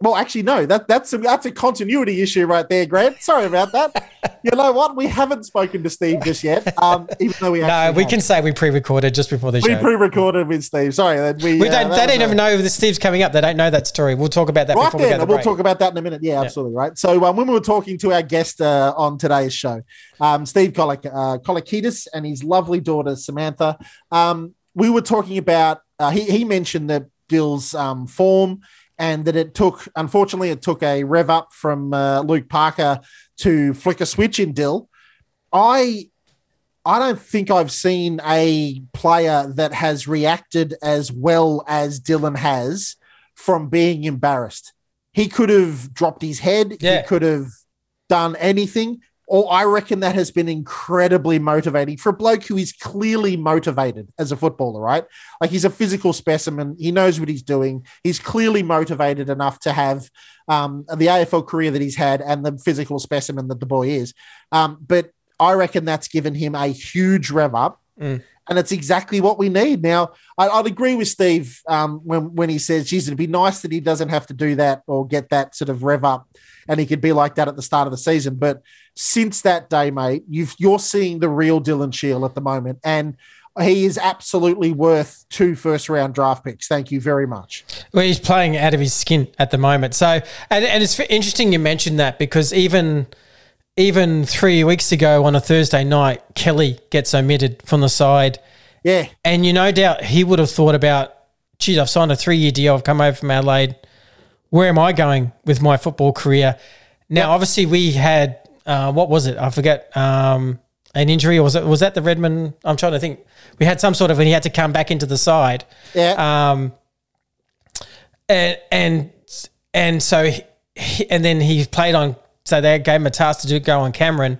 well actually no, that that's a, that's a continuity issue right there, Grant. Sorry about that. you know what? We haven't spoken to Steve just yet. Um even though we no, we have. can say we pre-recorded just before the we show. We pre-recorded with Steve. Sorry, that we, we uh, don't, that they don't even know that Steve's coming up. They don't know that story. We'll talk about that Right before we then, we'll break. talk about that in a minute. Yeah, absolutely. Right. So um, when we were talking to our guest uh, on today's show, um, Steve Kolak, uh, Kolakidis and his lovely daughter Samantha, um, we were talking about. Uh, he he mentioned that Dill's um, form and that it took, unfortunately, it took a rev up from uh, Luke Parker to flick a switch in Dill. I I don't think I've seen a player that has reacted as well as Dylan has from being embarrassed. He could have dropped his head. Yeah. He could have done anything. Or I reckon that has been incredibly motivating for a bloke who is clearly motivated as a footballer, right? Like he's a physical specimen. He knows what he's doing. He's clearly motivated enough to have um, the AFL career that he's had and the physical specimen that the boy is. Um, but I reckon that's given him a huge rev up. Mm. And it's exactly what we need. Now, I, I'd agree with Steve um, when, when he says, geez, it'd be nice that he doesn't have to do that or get that sort of rev up and he could be like that at the start of the season. But since that day, mate, you've, you're seeing the real Dylan Shiel at the moment. And he is absolutely worth two first round draft picks. Thank you very much. Well, he's playing out of his skin at the moment. So, and, and it's interesting you mentioned that because even even three weeks ago on a Thursday night, Kelly gets omitted from the side. Yeah. And you no doubt he would have thought about, geez, I've signed a three year deal. I've come over from Adelaide. Where am I going with my football career? Now, obviously, we had, uh, what was it? I forget, um, an injury, or was, it, was that the Redman? I'm trying to think. We had some sort of, and he had to come back into the side. Yeah. Um, and and and so he- and then he played on. So they gave him a task to do go on Cameron.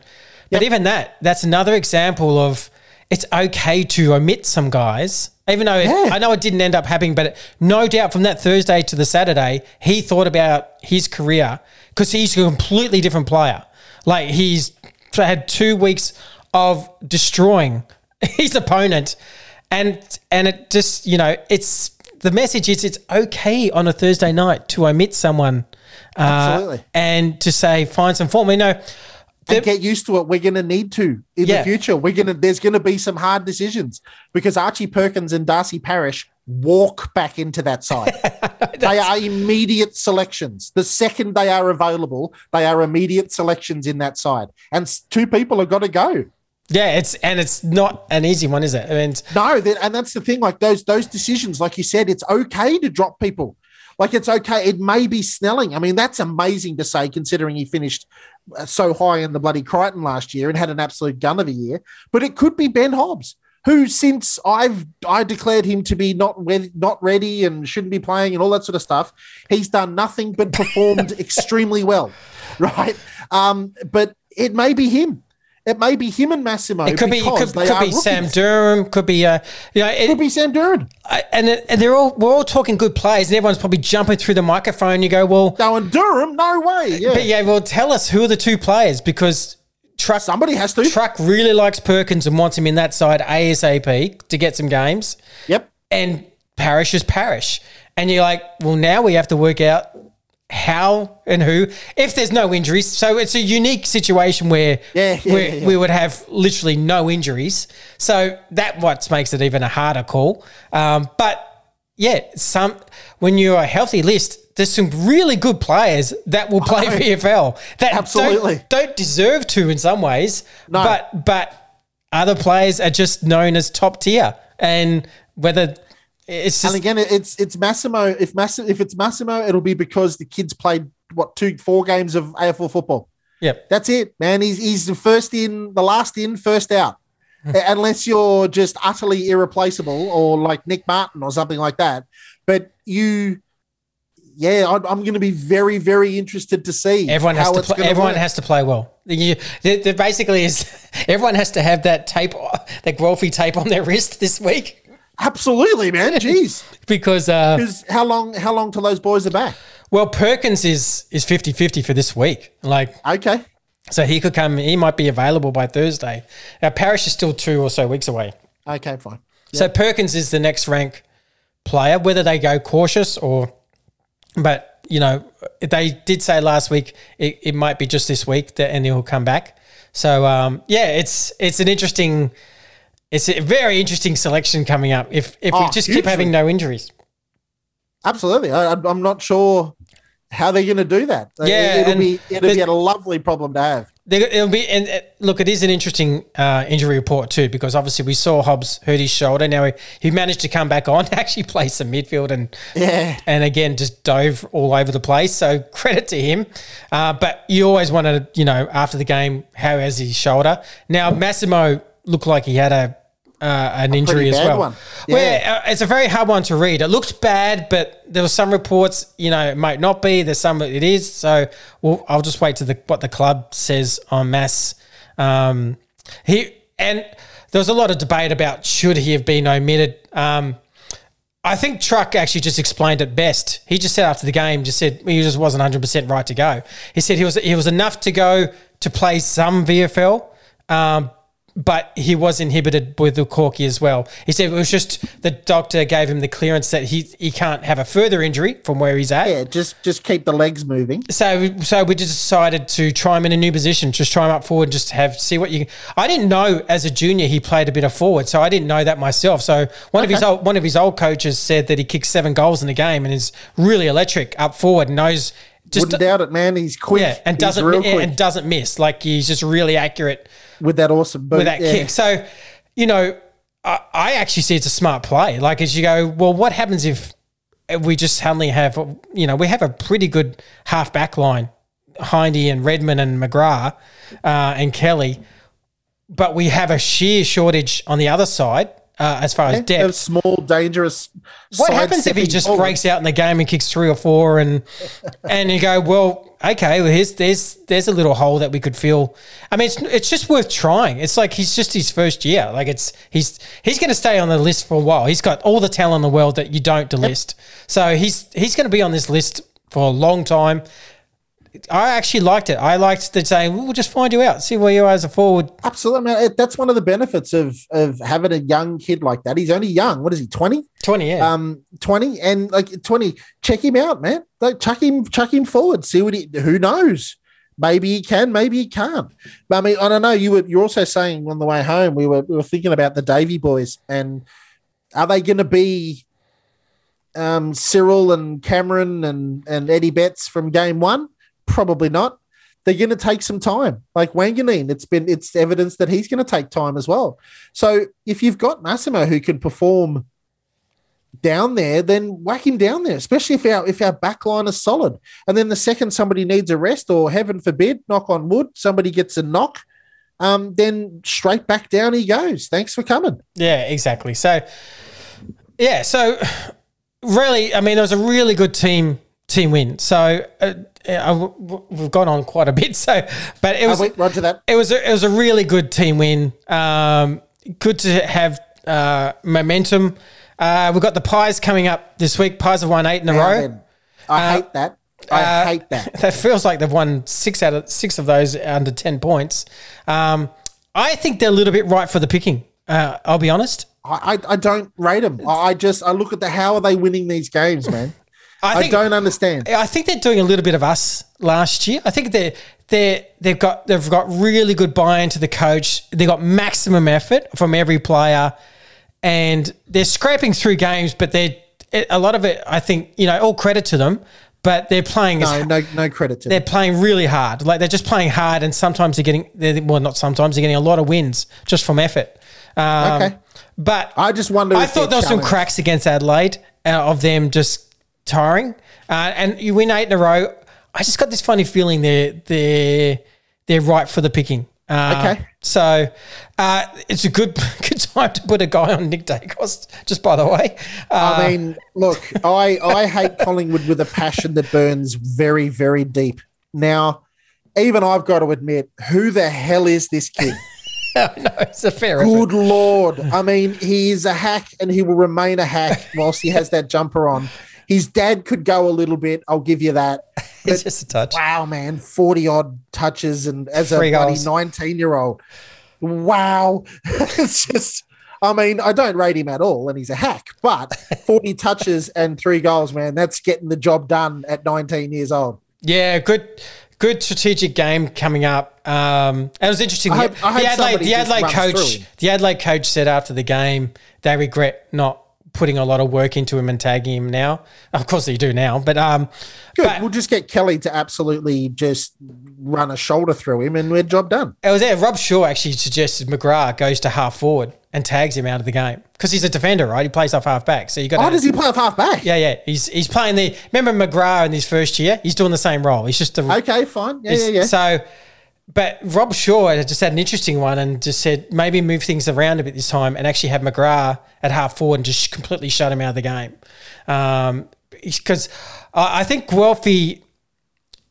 But even that, that's another example of it's okay to omit some guys, even though it- I know it didn't end up happening. But no doubt from that Thursday to the Saturday, he thought about his career because he's a completely different player. Like he's had two weeks of destroying his opponent, and and it just you know it's the message is it's okay on a Thursday night to omit someone, Uh, Absolutely. and to say find some form. You know, and get used to it. We're going to need to in Yeah. the future. We're going to. There's going to be some hard decisions because Archie Perkins and Darcy Parish walk back into that side. they are immediate selections. The second they are available, they are immediate selections in that side, and two people have got to go. yeah, it's and it's not an easy one, is it? I mean, No, and that's the thing. Like those those decisions, like you said, it's okay to drop people. Like it's okay. It may be Snelling. I mean, that's amazing to say, considering he finished uh, so high in the bloody Crichton last year and had an absolute gun of a year. But it could be Ben Hobbs, who since I've I declared him to be not re- not ready and shouldn't be playing and all that sort of stuff, he's done nothing but performed extremely well, right? Um, but it may be him. It may be him and Massimo. it could be it could, could be Sam. Durham, could be uh, you know, it, Could be Sam Durham. I- and it- and they're all we're all talking good plays, and everyone's probably jumping through the microphone. You go, well, Going Durham? No way. Yeah. but yeah, well, tell us who are the two players because Truck Somebody has to. Truck really likes Perkins and wants him in that side ASAP to get some games. Yep. And parish is parish. And you're like, well, now we have to work out how and who if there's no injuries. So it's a unique situation where Yeah, yeah, yeah, we would have literally no injuries. So that what makes it even a harder call. Um, but yeah, some when you're a healthy list, there's some really good players that will play VFL that Absolutely. don't, don't deserve to in some ways. No. But but other players are just known as top tier, and whether it's And again, it's it's Massimo. If Massimo, if it's Massimo, it'll be because the kids played what two, four games of AFL football. Yep. That's it, man. He's he's the first in, the last in, first out. Unless you're just utterly irreplaceable, or like Nick Martin or something like that. But you, yeah, I'm, I'm going to be very, very interested to see Everyone has to play. Everyone work. has to play well. You, there, there basically is. Everyone has to have that tape, that Guelfi tape on their wrist this week Absolutely, man. Jeez, because uh, how long? How long till those boys are back? well, Perkins is is 50-50 for this week. Like Okay, so, he could come. He might be available by Thursday. Now, Parish is still two or so weeks away. okay, fine. So Perkins is the next rank player, whether they go cautious or, but you know, they did say last week it, it might be just this week that and he'll come back. So um, yeah, it's it's an interesting, it's a very interesting selection coming up. If if we Oh, just keep having no injuries, Absolutely. I, I'm not sure how they're going to do that. Yeah, it'll be it'll be a lovely problem to have. It'll be and uh, look, it is an interesting uh, injury report too because obviously we saw Hobbs hurt his shoulder. Now he, he managed to come back on, actually play some midfield and Yeah. and again just dove all over the place. So credit to him. Uh, but you always want to, you know, after the game, how is his shoulder? Now Massimo looked like he had a uh, an injury as well. one. Where uh, it's a very hard one to read. It looked bad, but there were some reports, you know, it might not be. There's some that it is. So we'll, I'll just wait to the what the club says on mass. Um, he and there was a lot of debate about should he have been omitted. Um, I think Truck actually just explained it best. He just said after the game, just said he just wasn't 100 percent right to go. He said he was he was enough to go to play some VFL, um, but he was inhibited with the corky as well. He said it was just the doctor gave him the clearance that he he can't have a further injury from where he's at. Yeah, just just keep the legs moving. So, so we just decided to try him in a new position, just try him up forward, just have see what you. I didn't know as a junior he played a bit of forward, so I didn't know that myself. So one of his old one of his old coaches said that he kicked seven goals in the game and is really electric up forward, and knows just Wouldn't doubt it, man. He's quick. yeah, and doesn't real quick and doesn't miss. Like he's just really accurate with that awesome boot. with that yeah. kick. So, you know, I, I actually see it's a smart play. Like as you go, well, what happens if we just suddenly have, you know, we have a pretty good half back line, Hindy and Redman and McGrath uh, and Kelly, but we have a sheer shortage on the other side uh, as far as depth. a small, dangerous. What happens if he just forward. breaks out in the game and kicks three or four and and you go, well, okay, well here's there's there's a little hole that we could fill. I mean, it's it's just worth trying. It's like he's just his first year. Like it's he's he's going to stay on the list for a while. He's got all the talent in the world that you don't delist. So he's he's going to be on this list for a long time. I actually liked it. I liked the saying, we'll just find you out, see where you are as a forward. Absolutely, man. That's one of the benefits of of having a young kid like that. He's only young. What is he? Twenty. 20, yeah. Um, twenty and like twenty. Check him out, man. Like chuck him, chuck him forward. See what he. Who knows? Maybe he can. Maybe he can't. But I mean, I don't know. You were you're also saying on the way home we were we were thinking about the Davy boys and are they going to be um, Cyril and Cameron and and Eddie Betts from game one? Probably not. They're going to take some time. Like Wanganeen, it's been it's evidence that he's going to take time as well. So if you've got Massimo who can perform down there, then whack him down there, especially if our if our back line is solid. And then the second somebody needs a rest, or heaven forbid, knock on wood, somebody gets a knock, um, then straight back down he goes. Thanks for coming. Yeah, exactly. So, yeah, so really, I mean, it was a really good team team win. So uh, I, we've gone on quite a bit. So, but it was Oh, Roger that. it was a, it was a really good team win. Um, good to have uh, momentum. Uh, we've got the Pies coming up this week. Pies have won eight in a row. I hate that. I uh, hate that. That feels like they've won six out of six of those under ten points. Um, I think they're a little bit right for the picking. Uh, I'll be honest. I, I, I don't rate them. I just I look at the how are they winning these games, man. I, think- don't understand. I think they're doing a little bit of us last year. I think they're they they've got they've got really good buy-in to the coach. They got maximum effort from every player, and they're scraping through games. But they are a lot of it. I think you know all credit to them, but they're playing. No, as, no, no credit to they're them. playing really hard. Like they're just playing hard, and sometimes they're getting they're, well, not sometimes they're getting a lot of wins just from effort. Um, Okay. but I just wonder. I thought there was some cracks against Adelaide uh, of them just tiring, uh, and you win eight in a row. I just got this funny feeling they're they're they're right for the picking. Uh, Okay. so uh, it's a good good time to put a guy on Nick Daicos. Just by the way, uh, I mean, look, I I hate Collingwood with a passion that burns very very deep. Now, even I've got to admit, who the hell is this kid? no, it's a fair Good effort. lord! I mean, he is a hack, and he will remain a hack whilst he has that jumper on. His dad could go a little bit. I'll give you that. It's just a touch. Wow, man, forty odd touches, and as a Three bloody goals. nineteen year old, wow, it's just. I mean, I don't rate him at all, and he's a hack. But forty touches and three goals, man, that's getting the job done at nineteen years old. Yeah, good, good strategic game coming up. Um, and it was interesting. I The, hope- I the Adelaide, the Adelaide coach, the Adelaide coach said after the game they regret not putting a lot of work into him and tagging him now. Of course, they do now, but um, Good. But- we'll just get Kelly to absolutely just run a shoulder through him, and we're job done. it was there. Rob Shaw actually suggested McGrath goes to half forward and tags him out of the game because he's a defender, right? He plays off half back, so you got. Oh, does he play off half back? Yeah, yeah. He's he's playing the. Remember McGrath in his first year? He's doing the same role. He's just a Okay, fine. Yeah, yeah, yeah. So, but Rob Shaw just had an interesting one and just said maybe move things around a bit this time and actually have McGrath at half forward and just completely shut him out of the game. Because I I think Guelfi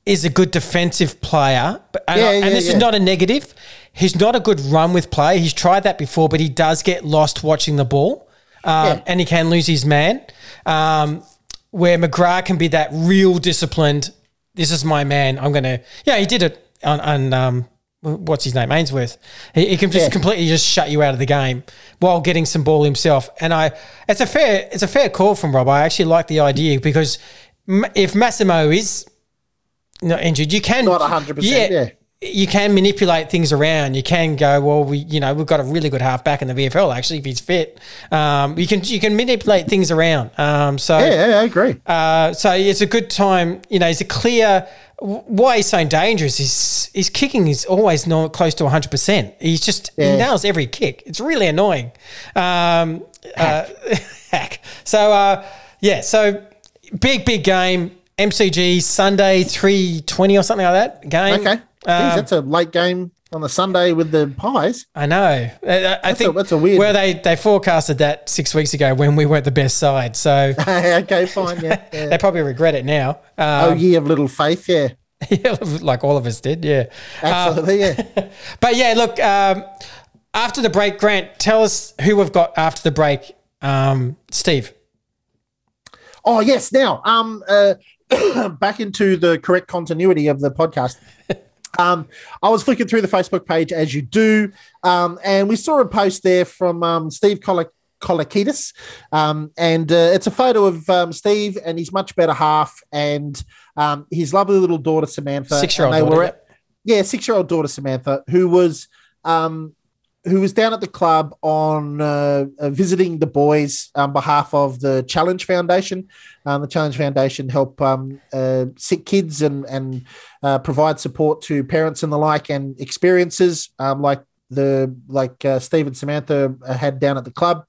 is a good defensive player, but and, Yeah, I- and yeah, this yeah. is not a negative. He's not a good run with play. He's tried that before, but he does get lost watching the ball, um, and he can lose his man. Um, where McGrath can be that real disciplined. This is my man. I'm gonna. Yeah, he did it on, on um, what's his name, Ainsworth. He, he can just Yeah. completely just shut you out of the game while getting some ball himself. And I, it's a fair, it's a fair call from Rob. I actually like the idea because if Massimo is not injured, you can Not 100%, yeah. You can manipulate things around. You can go, well, we, you know, we've got a really good halfback in the VFL. Actually, if he's fit, um, you can you can manipulate things around. Um, so yeah, yeah, I agree. uh, so it's a good time. You know, it's a clear. Why he's so dangerous is his kicking is always not close to 100. percent He's just he nails every kick. It's really annoying. Um, uh, hack. So uh, yeah. So big big game. MCG Sunday three twenty or something like that game. Okay. Jeez, Um, that's a late game on the Sunday with the pies. I know. I, I a- think that's a weird- Well, they they forecasted that six weeks ago when we weren't the best side. So okay, fine. Yeah. yeah. they probably regret it now. oh, Um, ye of little faith. Yeah. Yeah, like all of us did, yeah. Absolutely. yeah. But yeah, look, um, after the break, Grant, tell us who we've got after the break. Um, Steve. Oh yes. Now, um, uh, back into the correct continuity of the podcast. Um, I was flicking through the Facebook page as you do, um, and we saw a post there from um, Steve Kolak- Kolakidis, um, and uh, it's a photo of um, Steve and his much better half and um, his lovely little daughter Samantha. Six-year-old they daughter, were at- yeah, six-year-old daughter Samantha, who was um, who was down at the club on uh, uh, visiting the boys on behalf of the Challenge Foundation. Um, the Challenge Foundation help um, uh, sick kids and and uh, provide support to parents and the like, and experiences um, like the like uh, Steve and Samantha had down at the club.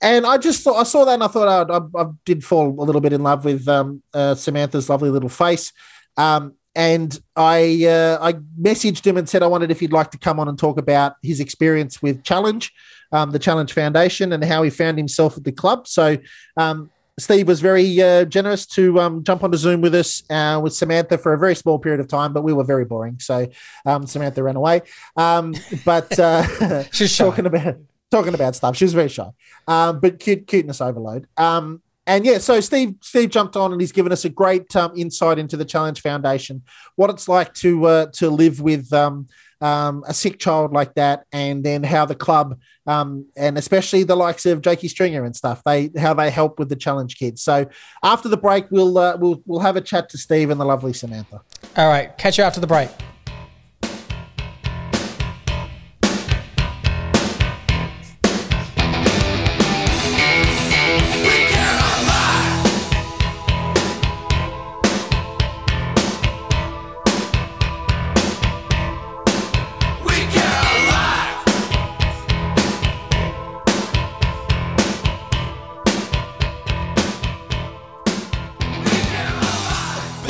And I just thought I saw that and I thought I, I, I did fall a little bit in love with um, uh, Samantha's lovely little face. Um, and I uh, I messaged him and said I wondered if he'd like to come on and talk about his experience with Challenge, um, the Challenge Foundation, and how he found himself at the club. So um, Steve was very uh, generous to um, jump onto Zoom with us uh, with Samantha for a very small period of time, but we were very boring. So um, Samantha ran away. Um, but uh, She's talking about talking about stuff. She was very shy, um, but cute, cuteness overload. Um, and yeah, so Steve Steve jumped on and he's given us a great um, insight into the Challenge Foundation, what it's like to uh, to live with um, um, a sick child like that, and then how the club um, and especially the likes of Jakey Stringer and stuff, they how they help with the Challenge kids. So after the break, we'll uh, we'll we'll have a chat to Steve and the lovely Samantha. All right, catch you after the break.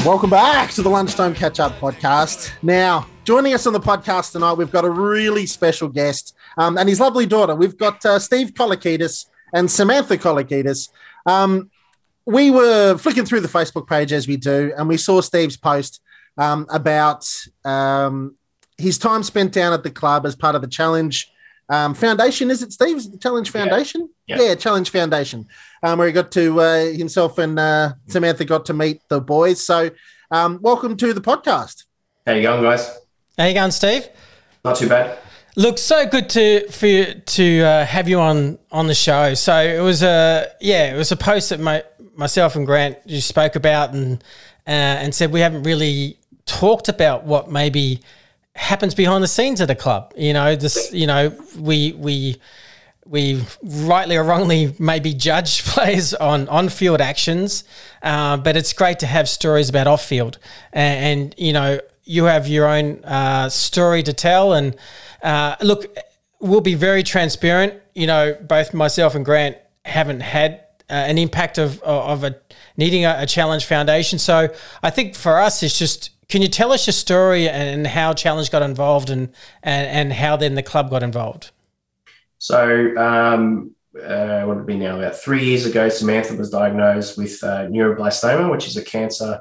Welcome back to the Lunchtime Catch Up podcast. Now, joining us on the podcast tonight, we've got a really special guest um, and his lovely daughter. We've got uh, Steve Kolokidis and Samantha Kolokidis. Um, we were flicking through the Facebook page as we do, and we saw Steve's post um, about um, his time spent down at the club as part of the Challenge um, Foundation. Is it Steve's Challenge Foundation? Yeah. yeah Challenge Foundation, um, where he got to uh, himself and uh, Samantha got to meet the boys. So, um, welcome to the podcast. How you going, guys? How you going, Steve? Not too bad. Look, so good to for you to uh, have you on on the show. So it was a yeah, it was a post that my myself and Grant you spoke about and uh, and said we haven't really talked about what maybe happens behind the scenes at a club. You know, this you know we we we rightly or wrongly maybe judge players on on field actions, uh, but it's great to have stories about off field, and, and you know you have your own uh, story to tell. And uh, look, we'll be very transparent. You know, both myself and Grant haven't had uh, an impact of of a needing a, a challenge foundation. So I think for us, it's just can you tell us your story and how Challenge got involved and and, and how then the club got involved? So, um, uh, what would it be now? About three years ago, Samantha was diagnosed with uh, neuroblastoma, which is a cancer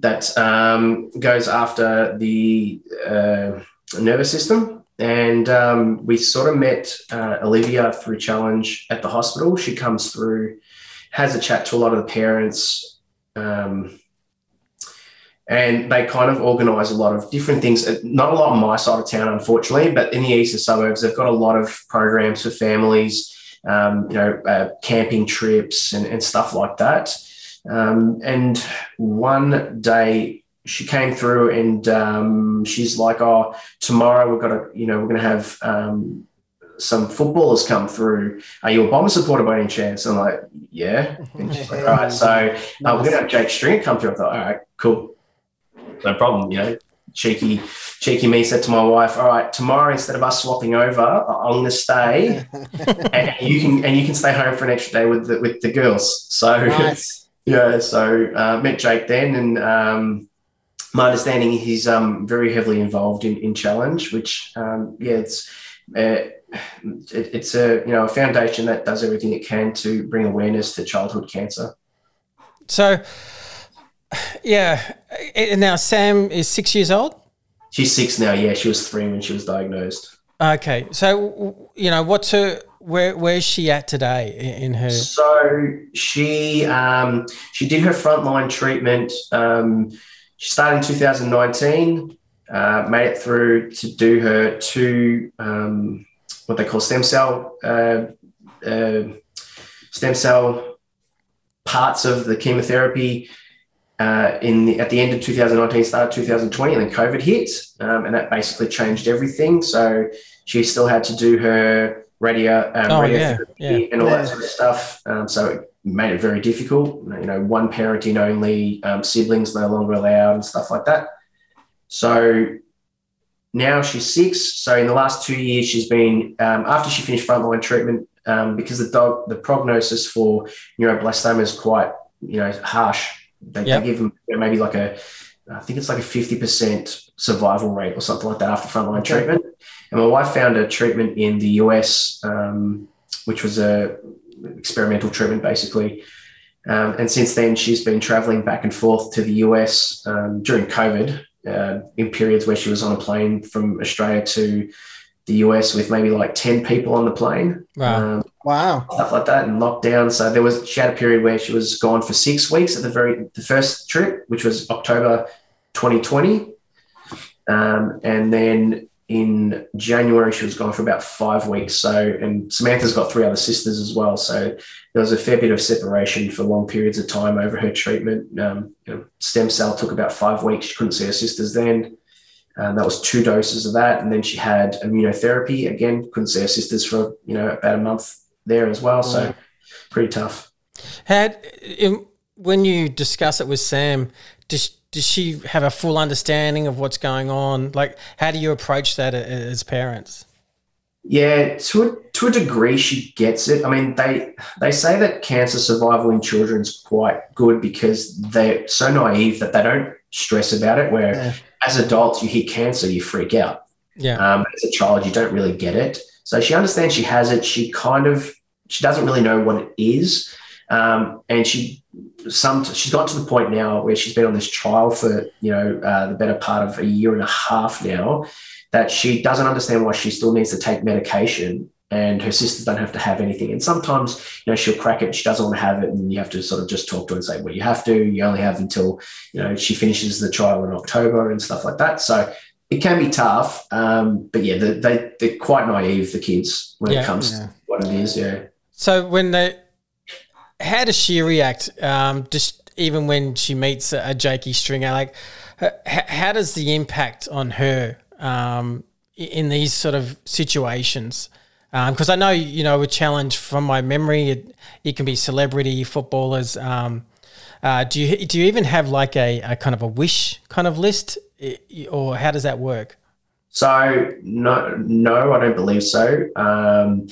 that um, goes after the uh, nervous system. And um, we sort of met uh, Olivia through Challenge at the hospital. She comes through, has a chat to a lot of the parents. Um, and they kind of organise a lot of different things. Not a lot on my side of town, unfortunately, but in the eastern suburbs, they've got a lot of programs for families, um, you know, uh, camping trips and, and, stuff like that. Um, and one day she came through and um, she's like, "Oh, tomorrow we've got to, you know, we're going to have." Um, some footballers come through. Are you a bomber supporter by any chance? I'm like, yeah. And she's like, all right. So uh, we're going to have Jake String come through. I thought, all right, cool no problem. You know, cheeky, cheeky me said to my wife, "All right, tomorrow instead of us swapping over, I'm going to stay, and you can and you can stay home for an extra day with the, with the girls." So, nice. yeah, so uh, met Jake then, and um, my understanding is he's um, very heavily involved in, in challenge, which um, yeah, it's. Uh, it, it's a you know a foundation that does everything it can to bring awareness to childhood cancer. So, yeah. And now Sam is six years old? She's six now. Yeah, she was three when she was diagnosed. Okay. So, you know, what's her, where, where's she at today in her? So she, um, she did her frontline treatment. Um, she started in 2019, uh, made it through to do her two, um, what they call stem cell, uh, uh, stem cell parts of the chemotherapy uh, in the, at the end of 2019, started 2020, and then COVID hit, um, and that basically changed everything. So she still had to do her radio, um, oh, yeah, yeah. and all yeah. that sort of stuff. Um, so it made it very difficult. You know, one parenting only, um, siblings no longer allowed, and stuff like that. So now she's six. So in the last two years, she's been um, after she finished frontline treatment um, because the dog the prognosis for neuroblastoma is quite you know harsh they, yep. they give them maybe like a, I think it's like a 50% survival rate or something like that after frontline okay. treatment. And my wife found a treatment in the US, um, which was a experimental treatment basically. Um, and since then, she's been traveling back and forth to the US um, during COVID uh, in periods where she was on a plane from Australia to the US with maybe like 10 people on the plane. Wow. Um, Wow. stuff like that and lockdown. So there was she had a period where she was gone for six weeks at the very the first trip, which was October 2020. Um, and then in January she was gone for about five weeks. So and Samantha's got three other sisters as well. So there was a fair bit of separation for long periods of time over her treatment. Um, you know, stem cell took about five weeks. She couldn't see her sisters then. Um, that was two doses of that, and then she had immunotherapy. Again, couldn't see her sisters for you know about a month there as well. So pretty tough. Had in, when you discuss it with Sam, does does she have a full understanding of what's going on? Like, how do you approach that as parents? Yeah, to a, to a degree, she gets it. I mean, they they say that cancer survival in children is quite good because they're so naive that they don't stress about it. Where Yeah. As adults, you hear cancer, you freak out. Yeah. Um, as a child, you don't really get it. So she understands she has it. She kind of she doesn't really know what it is, um, and she some she's got to the point now where she's been on this trial for you know uh, the better part of a year and a half now that she doesn't understand why she still needs to take medication and her sisters don't have to have anything. And sometimes, you know, she'll crack it, she doesn't want to have it, and you have to sort of just talk to her and say, well, you have to, you only have until, you know, she finishes the trial in October and stuff like that. So it can be tough. Um, but yeah, they, they, they're quite naive, the kids, when Yeah. it comes to what it is. Yeah. So when they, how does she react? Um, just even when she meets a, a Jakey Stringer, like, h- h- how does the impact on her um, in these sort of situations? Because I know you know a challenge from my memory, it, it can be celebrity footballers. Um, uh, do you do you even have like a, a kind of a wish kind of list, or how does that work? So no, no, I don't believe so. Um,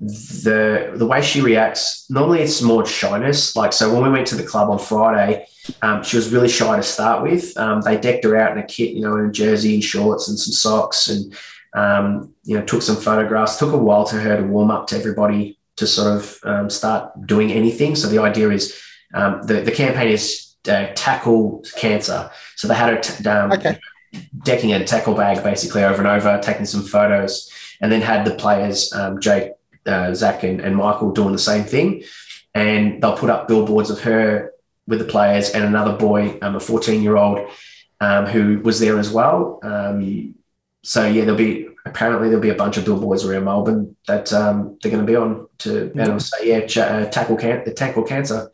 the the way she reacts normally it's more shyness. Like so, when we went to the club on Friday, um, she was really shy to start with. Um, they decked her out in a kit, you know, in a jersey and shorts and some socks, and um, you know, took some photographs. Took a while to her to warm up to everybody to sort of um, start doing anything. So the idea is um, the the campaign is uh, tackle cancer. So they had her t- um, Okay. decking a tackle bag basically over and over, taking some photos, and then had the players, um, Jake, uh, Zach, and, and Michael doing the same thing. And they'll put up billboards of her with the players and another boy, um, a 14 year old, um, who was there as well. Um, so, yeah, there'll be apparently there'll be a bunch of billboards around Melbourne that um, they're going to be on to be able to say, yeah, ch- uh, tackle, can- tackle cancer.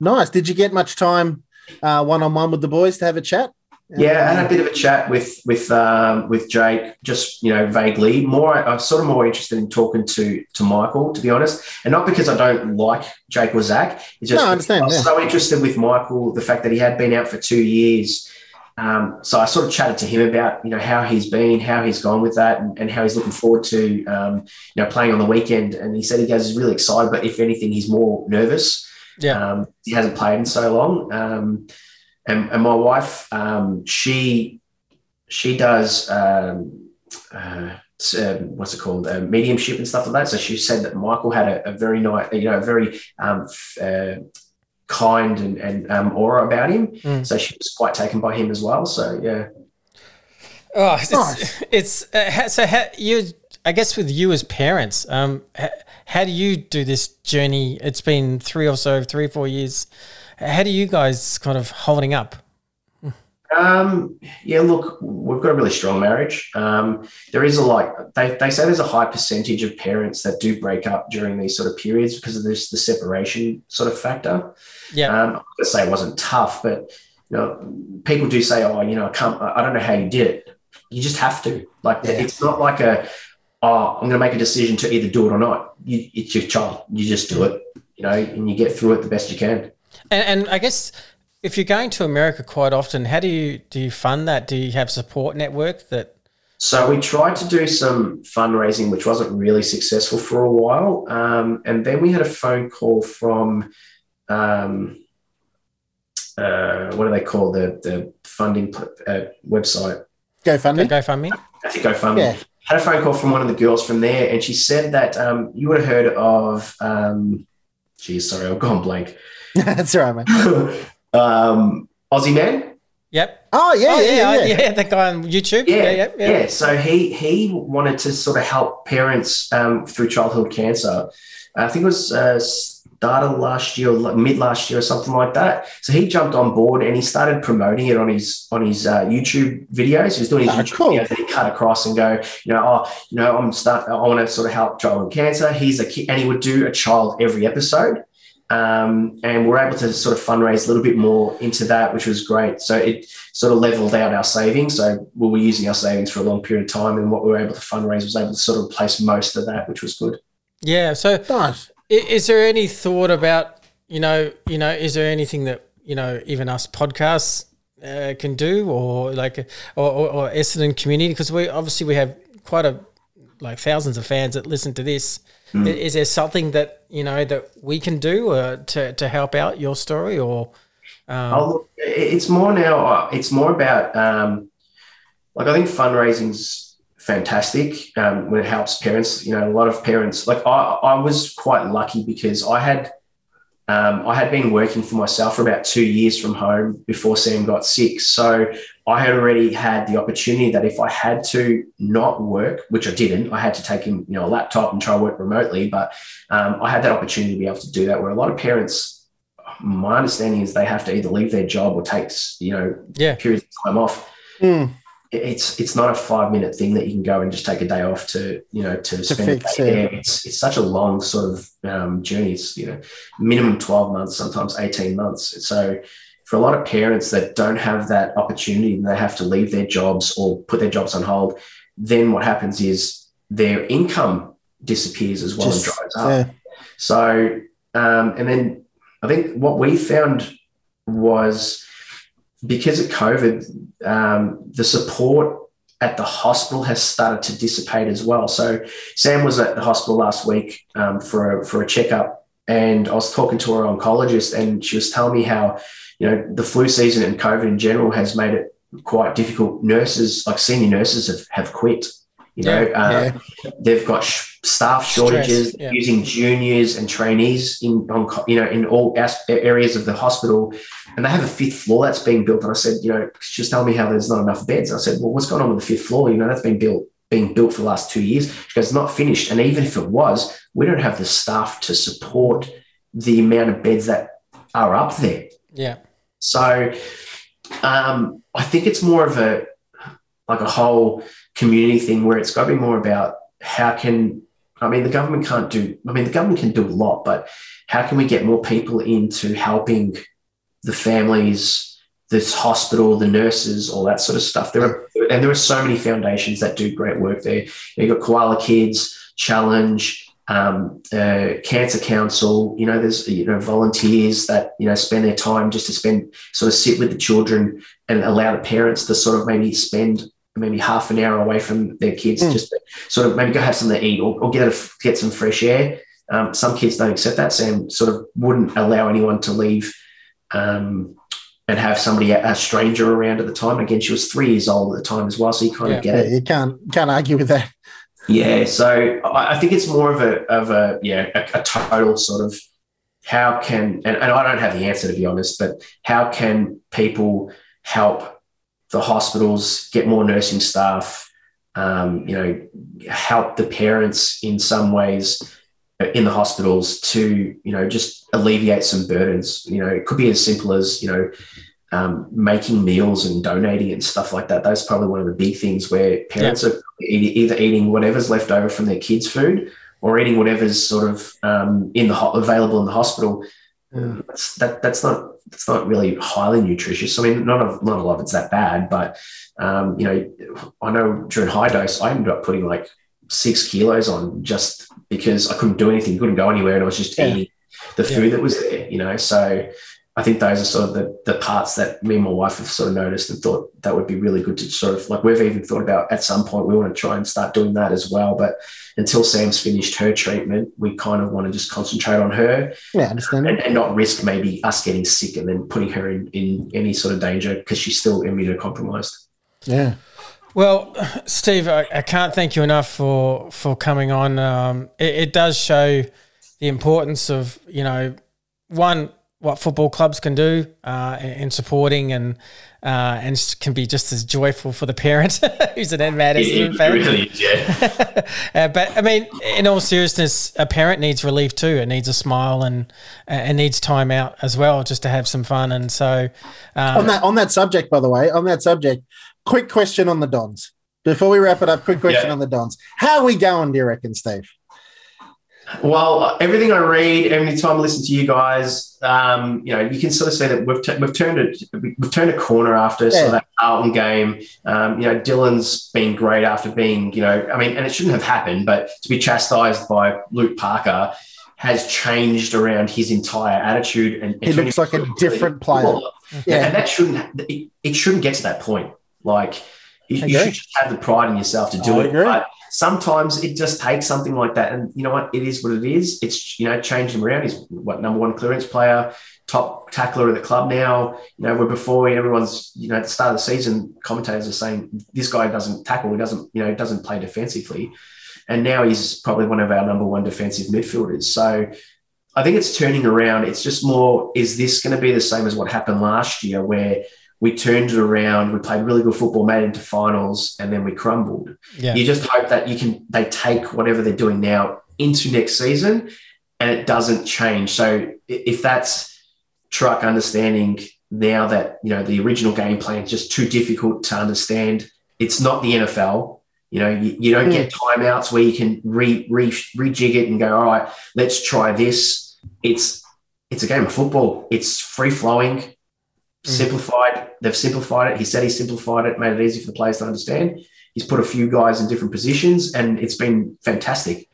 Nice. Did you get much time one on one with the boys to have a chat? Yeah, I had a bit of a chat with with um, with Jake, just you know, vaguely. More, I'm sort of more interested in talking to to Michael, to be honest, and not because I don't like Jake or Zach. It's just No, I understand, was yeah. so interested with Michael, the fact that he had been out for two years. Um, so I sort of chatted to him about you know how he's been, how he's gone with that, and, and how he's looking forward to um, you know playing on the weekend. And he said he goes he's really excited, but if anything, he's more nervous. Yeah. Um, he hasn't played in so long. Um, and, and my wife, um, she she does um, uh, what's it called, uh, mediumship and stuff like that. So she said that Michael had a, a very nice, you know, a very um, uh, kind and, and um, aura about him. Mm. So she was quite taken by him as well. So yeah. Oh, it's, it's uh, so ha- you. I guess with you as parents, um, ha- how do you do this journey? It's been three or so, three four years. How do you guys kind of holding up? Um, yeah, look, we've got a really strong marriage. Um, there is a like they, they say there's a high percentage of parents that do break up during these sort of periods because of this the separation sort of factor. Yeah. Um, I'm say it wasn't tough, but you know, people do say, "Oh, you know, I can't. I don't know how you did it." You just have to. Like, it's not like a, "Oh, I'm going to make a decision to either do it or not." You, it's your child. You just do it. You know, and you get through it the best you can. And, and I guess if you're going to America quite often, how do you do you fund that? Do you have support network that? So we tried to do some fundraising, which wasn't really successful for a while. Um, and then we had a phone call from, um, uh, what do they call the the funding uh, website? GoFundMe. GoFundMe. I think GoFundMe. Yeah. Had a phone call from one of the girls from there, and she said that um, you would have heard of. Um, geez, sorry, I've gone blank. That's all right, mate. um, Aussie Man. Yep. Oh yeah, Oh, yeah, yeah. yeah. The guy on YouTube. Yeah, Yeah, yeah, yeah. yeah. So he he wanted to sort of help parents um, through childhood cancer. I think it was uh, start of last year, or mid last year, or something like that. So he jumped on board and he started promoting it on his on his uh, YouTube videos. He was doing his Ah, YouTube cool. videos. And he cut across and go, you know, oh, you know, I'm start. I want to sort of help childhood cancer. He's a kid, and he would do a child every episode. Um, and we're able to sort of fundraise a little bit more into that, which was great. So it sort of leveled out our savings. So we were using our savings for a long period of time, and what we were able to fundraise was able to sort of replace most of that, which was good. Yeah. So, Nice. is there any thought about you know you know is there anything that you know even us podcasts uh, can do or like or, or, or Essendon community because we obviously we have quite a like thousands of fans that listen to this. I- Is there something that you know that we can do uh, to to help out your story or? Um, Oh, it's more now. uh, It's more about um, like I think fundraising's fantastic um, when it helps parents. You know, a lot of parents. Like I, I was quite lucky because I had um, I had been working for myself for about two years from home before Sam got sick. So I had already had the opportunity that if I had to not work, which I didn't, I had to take in you know a laptop and try to work remotely. But um, I had that opportunity to be able to do that. Where a lot of parents my understanding is they have to either leave their job or take you know Yeah. periods of time off. Mm. It's it's not a five minute thing that you can go and just take a day off to you know to, spend a fix it. there. It's it's such a long sort of um, journey. It's you know minimum twelve months, sometimes eighteen months. So for a lot of parents that don't have that opportunity and they have to leave their jobs or put their jobs on hold, then what happens is their income disappears as well Just- and dries up. yeah. So, um, and then I think what we found was because of COVID, um, the support at the hospital has started to dissipate as well. So, Sam was at the hospital last week um, for a, for a checkup, and I was talking to her oncologist, and she was telling me how you know the flu season and COVID in general has made it quite difficult. Nurses, like senior nurses, have, have quit. You know, Yeah, uh, they've got sh- staff shortages Stress, yeah. using juniors and trainees in on, you know in all as- areas of the hospital and they have a fifth floor that's being built and i said you know was telling me how there's not enough beds. I said well what's going on with the fifth floor? You know that's been built being built for the last two years. She goes it's not finished. And even if it was we don't have the staff to support the amount of beds that are up there. Yeah. so um, I think it's more of a like a whole community thing where it's got to be more about how can I mean the government can't do I mean the government can do a lot, but how can we get more people into helping the families, this hospital, the nurses, all that sort of stuff. There are and there are so many foundations that do great work there. You've got Koala Kids, Challenge, um, uh, Cancer Council. You know, there's you know volunteers that you know spend their time just to spend sort of sit with the children and allow the parents to sort of maybe spend maybe half an hour away from their kids, Mm. just to sort of maybe go have something to eat or, or get a, get some fresh air. Um, some kids don't accept that. Sam sort of wouldn't allow anyone to leave um, and have somebody a stranger around at the time. Again, she was three years old at the time as well, so you kind Yeah. of get Yeah, it. you can't can't argue with that. Yeah, so I I think it's more of a of a yeah a, a total sort of how can and, and I don't have the answer to be honest, but how can people help the hospitals get more nursing staff? Um, you know, help the parents in some ways in the hospitals to you know just alleviate some burdens. You know, it could be as simple as you know um, making meals and donating and stuff like that. That's probably one of the big things where parents are either eating whatever's left over from their kids' food or eating whatever's sort of um, in the ho- available in the hospital. That's, that that's not that's not really highly nutritious. I mean, not a, not a lot of it's that bad, but um, you know, I know during high dose, I ended up putting like six kilos on just because I couldn't do anything, couldn't go anywhere, and I was just Yeah. eating the food that was there. You know, so I think those are sort of the, the parts that me and my wife have sort of noticed and thought that would be really good to sort of like we've even thought about at some point we want to try and start doing that as well. But until Sam's finished her treatment, we kind of want to just concentrate on her Yeah, understand. and, and not risk maybe us getting sick and then putting her in, in any sort of danger because she's still immunocompromised. Yeah. Well, Steve, I, I can't thank you enough for for coming on. Um, it, it does show the importance of you know one what football clubs can do uh, in, in supporting and uh, and can be just as joyful for the parent who's an mad It, Essendon it really is, yeah. Uh, but I mean, in all seriousness, a parent needs relief too. It needs a smile and and needs time out as well, just to have some fun. And so, um, on that on that subject, by the way, on that subject, quick question on the Dons. Before we wrap it up, quick question Yeah. on the Dons. How are we going, do you reckon, Steve? Well, everything I read, every time I listen to you guys, um, you know, you can sort of say that we've, t- we've turned it, we've turned a corner after sort of that Carlton game. Um, you know, Dylan's been great after being, you know, I mean, and it shouldn't have happened, but to be chastised by Luke Parker has changed around his entire attitude. And, and He looks like a different player. Yeah, Yeah. and that shouldn't it, it shouldn't get to that point. Like you, you should just have the pride in yourself to do I it. agree. But sometimes it just takes something like that, and you know what? It is what it is. It's you know changed him around. He's what number one clearance player, top tackler of the club now. You know, where before everyone's you know at the start of the season, commentators are saying this guy doesn't tackle, he doesn't you know he doesn't play defensively, and now he's probably one of our number one defensive midfielders. So. I think it's turning around. It's just more, is this going to be the same as what happened last year where we turned it around, we played really good football, made it into finals, and then we crumbled. yeah, You just hope that you can they take whatever they're doing now into next season and it doesn't change. So if that's truck understanding now that you know the original game plan is just too difficult to understand, it's not the NFL. You know, you, you don't hmm. get timeouts where you can re, re rejig it and go, all right, let's try this. It's it's a game of football. It's free flowing, simplified. They've simplified it. He said he simplified it, made it easy for the players to understand. He's put a few guys in different positions, and it's been fantastic.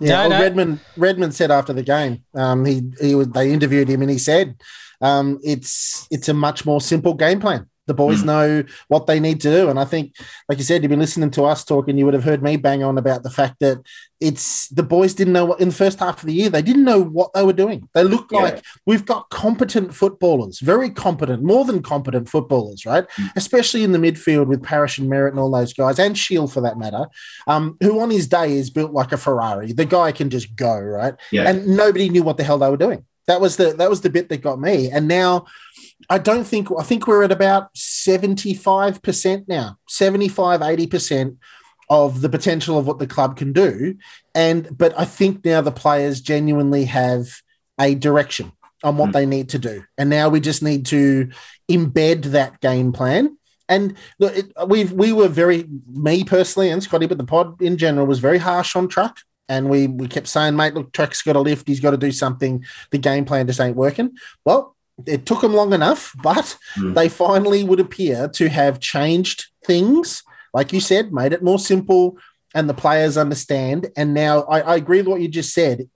Yeah, No, well, no. Redman Redman said after the game, um, he he was, they interviewed him and he said, um, it's it's a much more simple game plan. The boys Mm. know what they need to do, and I think, like you said, you've been listening to us talking. You would have heard me bang on about the fact that it's the boys didn't know what in the first half of the year they didn't know what they were doing. They looked Yeah. like we've got competent footballers, very competent, more than competent footballers, right? Especially in the midfield with Parish and Merrett and all those guys, and Shiel for that matter um, who on his day is built like a Ferrari. The guy can just go right, Yeah. and nobody knew what the hell they were doing. That was the that was the bit that got me. And now, I don't think I think we're at about seventy five percent now, 75 80 percent of the potential of what the club can do. And but I think now the players genuinely have a direction on what Mm. they need to do, and now we just need to embed that game plan. And look, it, we've we were very me personally and Scotty, but the pod in general was very harsh on Truck, and we we kept saying, mate, look, Truck's got to lift. He's got to do something. The game plan just ain't working. Well, it took them long enough, but Mm. they finally would appear to have changed things, like you said, made it more simple, and the players understand. And now I, I agree with what you just said.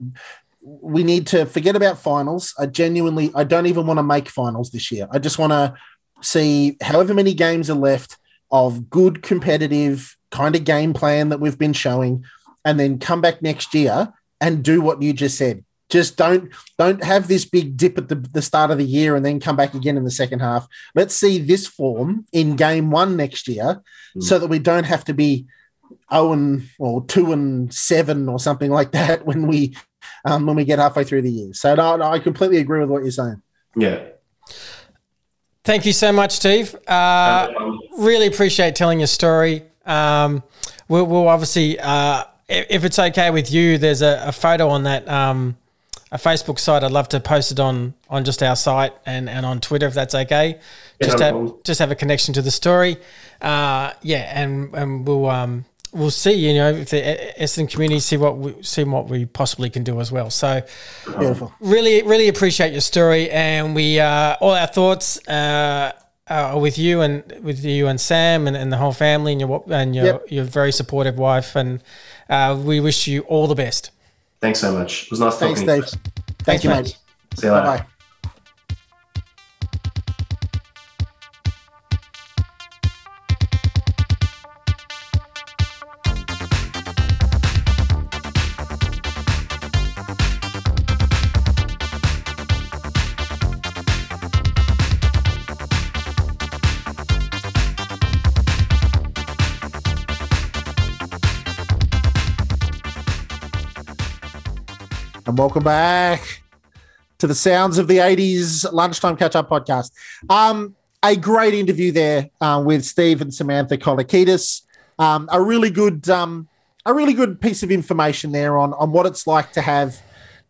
We need to forget about finals. I genuinely, I don't even want to make finals this year. I just want to see however many games are left of good competitive kind of game plan that we've been showing and then come back next year and do what you just said just don't don't have this big dip at the, the start of the year and then come back again in the second half let's see this form in game one next year Mm. so that we don't have to be 0 and or 2 and 7 or something like that when we um, when we get halfway through the year so no, no, i completely agree with what you're saying Yeah. Thank you so much, Steve. Uh, really appreciate telling your story. Um, we'll, we'll obviously, uh, if, if it's okay with you, there's a, a photo on that um, a Facebook site. I'd love to post it on on just our site and, and on Twitter if that's okay. Yeah, Just no have, problem. just have a connection to the story. Uh, yeah, and and we'll um, we'll see. You know, if the Essendon community see what we see what we possibly can do as well. So beautiful really really appreciate your story and we uh all our thoughts uh are with you and with you and Sam and, and the whole family and your and your Yep. your very supportive wife and uh, we wish you all the best. Thanks so much. It was nice thanks talking to steve you. thank you mate. mate See you later. bye-bye welcome back. to the sounds of the 80s lunchtime catch up podcast. Um, a great interview there uh, with Steve and Samantha Kolakidis. Um, a really good, um, a really good piece of information there on on what it's like to have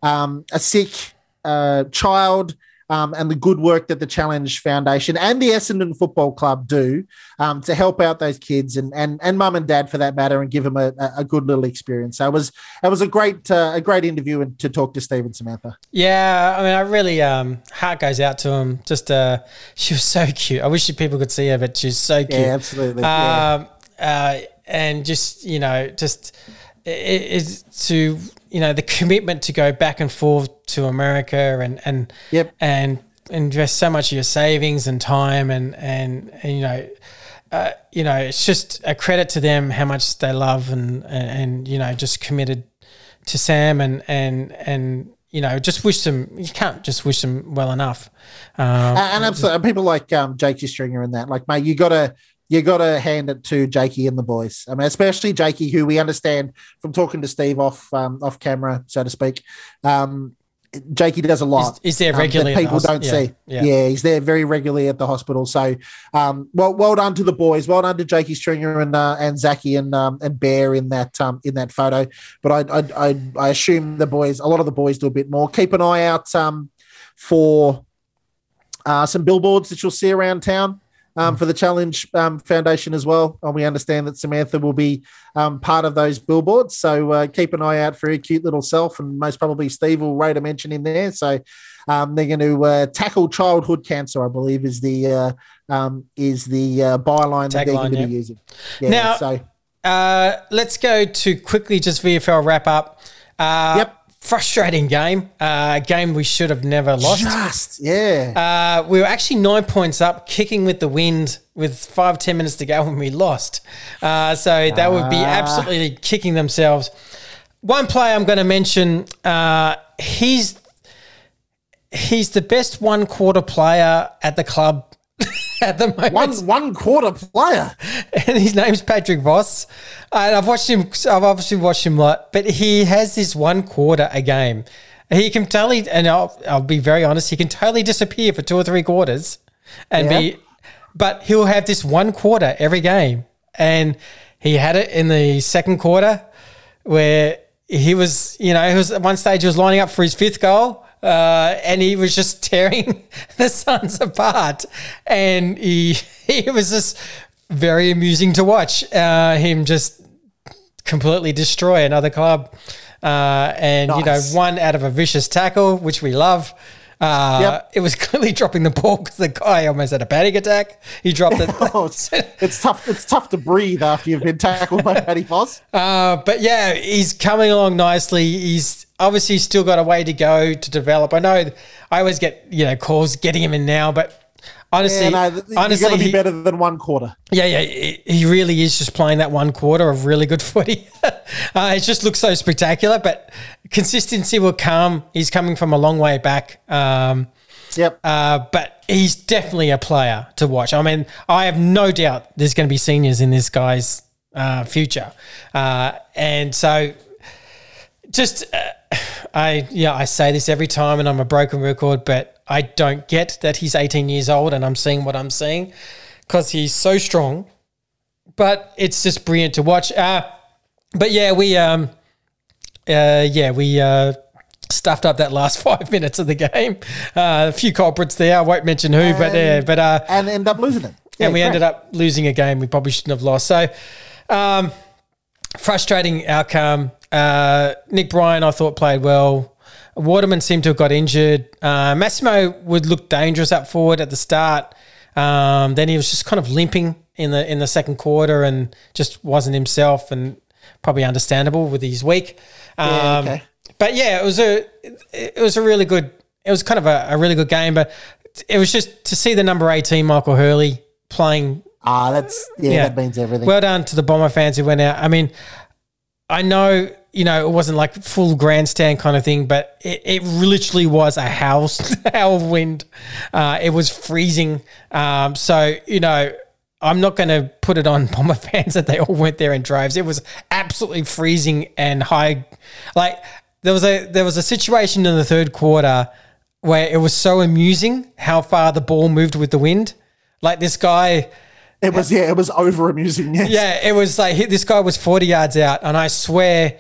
um, a sick uh, child um, and the good work that the Challenge Foundation and the Essendon Football Club do um, to help out those kids and and and mum and dad for that matter, and give them a, a good little experience. So it was it was a great uh, a great interview and to talk to Steve and Samantha. Yeah, I mean, I really um, heart goes out to him. Just uh, she was so cute. I wish people could see her, but she's so cute. Yeah, absolutely. Yeah. Um, uh, and just you know, just is to you know the commitment to go back and forth to America and and Yep. and invest so much of your savings and time and and, and you know. Uh, you know, it's just a credit to them how much they love and, and and you know just committed to Sam and and and you know just wish them. You can't just wish them well enough. Um, and, and absolutely, people like um, Jakey Stringer and that, like, mate, you gotta you gotta hand it to Jakey and the boys. I mean, especially Jakey, who we understand from talking to Steve off um, off camera, so to speak. Um, Jakey does a lot. Is- there um, that regularly the people hos- don't yeah, see. yeah. Yeah. he's there very regularly at the hospital. So, um, well, well done to the boys. Well done to Jakey Stringer and uh, and Zachy and um, and Bear in that um, in that photo. But I, I I I assume the boys, a lot of the boys, do a bit more. Keep an eye out um, for uh, some billboards that you'll see around town um, for the Challenge um, Foundation as well. And we understand that Samantha will be um, part of those billboards. So uh, keep an eye out for her cute little self, and most probably Steve will rate a mention in there. So um, they're going to uh, tackle childhood cancer, I believe, is the uh, um, is the uh, byline that they're going to yeah. be using. Yeah, Now- so Uh, let's go to quickly just VFL wrap up. Uh, Yep. Frustrating game. Uh, a game we should have never lost. just yeah, Uh, we were actually nine points up, kicking with the wind with five, ten minutes to go when we lost. Uh, so that would be Ah. absolutely kicking themselves. One player I'm going to mention, uh, he's he's the best one quarter player at the club at the moment one one quarter player. and his name's Patrick Voss. And I've watched him. I've obviously watched him a lot, but he has this one quarter a game. He can totally, and I'll, I'll be very honest, he can totally disappear for two or three quarters, and Yeah. be, but he'll have this one quarter every game, and he had it in the second quarter where he was, you know, he was at one stage he was lining up for his fifth goal. Uh, and he was just tearing the Suns apart, and he he was just very amusing to watch. Uh, him just completely destroy another club, uh, and you know, one out of a vicious tackle, which we love. Uh, Yep. It was clearly dropping the ball because the guy almost had a panic attack. He dropped it. Oh, it's, it's tough. It's tough to breathe after you've been tackled by Paddy Voss. Uh, but yeah, he's coming along nicely. He's obviously still got a way to go to develop. I know I always get you know calls getting him in now, but honestly, Yeah, no, th- you got honestly, to be he- better than one quarter. yeah, yeah, he he really is just playing that one quarter of really good footy. uh, it just looks so spectacular, but consistency will come. He's coming from a long way back. Um, Yep. uh, but he's definitely a player to watch. I mean, I have no doubt there's going to be seniors in this guy's uh, future, uh, and so just uh, I yeah I say this every time, and I'm a broken record, but I don't get that he's 18 years old, and I'm seeing what I'm seeing because he's so strong. But it's just brilliant to watch. Uh, but yeah, we um, uh, yeah we uh, stuffed up that last five minutes of the game. Uh, a few culprits there. I won't mention who, but yeah, but uh, and end up losing it. Yeah, and we correct. ended up losing a game we probably shouldn't have lost. So, um, frustrating outcome. Uh, Nick Bryan, I thought played well. Waterman seemed to have got injured. Uh, Massimo would look dangerous up forward at the start. Um, then he was just kind of limping in the in the second quarter and just wasn't himself, and probably understandable with his week. Um, Yeah, okay. But yeah, it was a it was a really good. It was kind of a, a really good game, but it was just to see the number eighteen Michael Hurley playing Ah, that's yeah, Yeah. that means everything. well done to the Bomber fans who went out. I mean, I know, you know, it wasn't like full grandstand kind of thing, but it, it literally was a howl, howl of wind. Uh, it was freezing. Um, so, you know, I'm not going to put it on Bomber fans that they all went there in droves. It was absolutely freezing and high. Like there was a there was a situation in the third quarter where it was so amusing how far the ball moved with the wind. Like this guy, It was yeah, it was over amusing. Yes. yeah, it was like he- this guy was 40 yards out, and I swear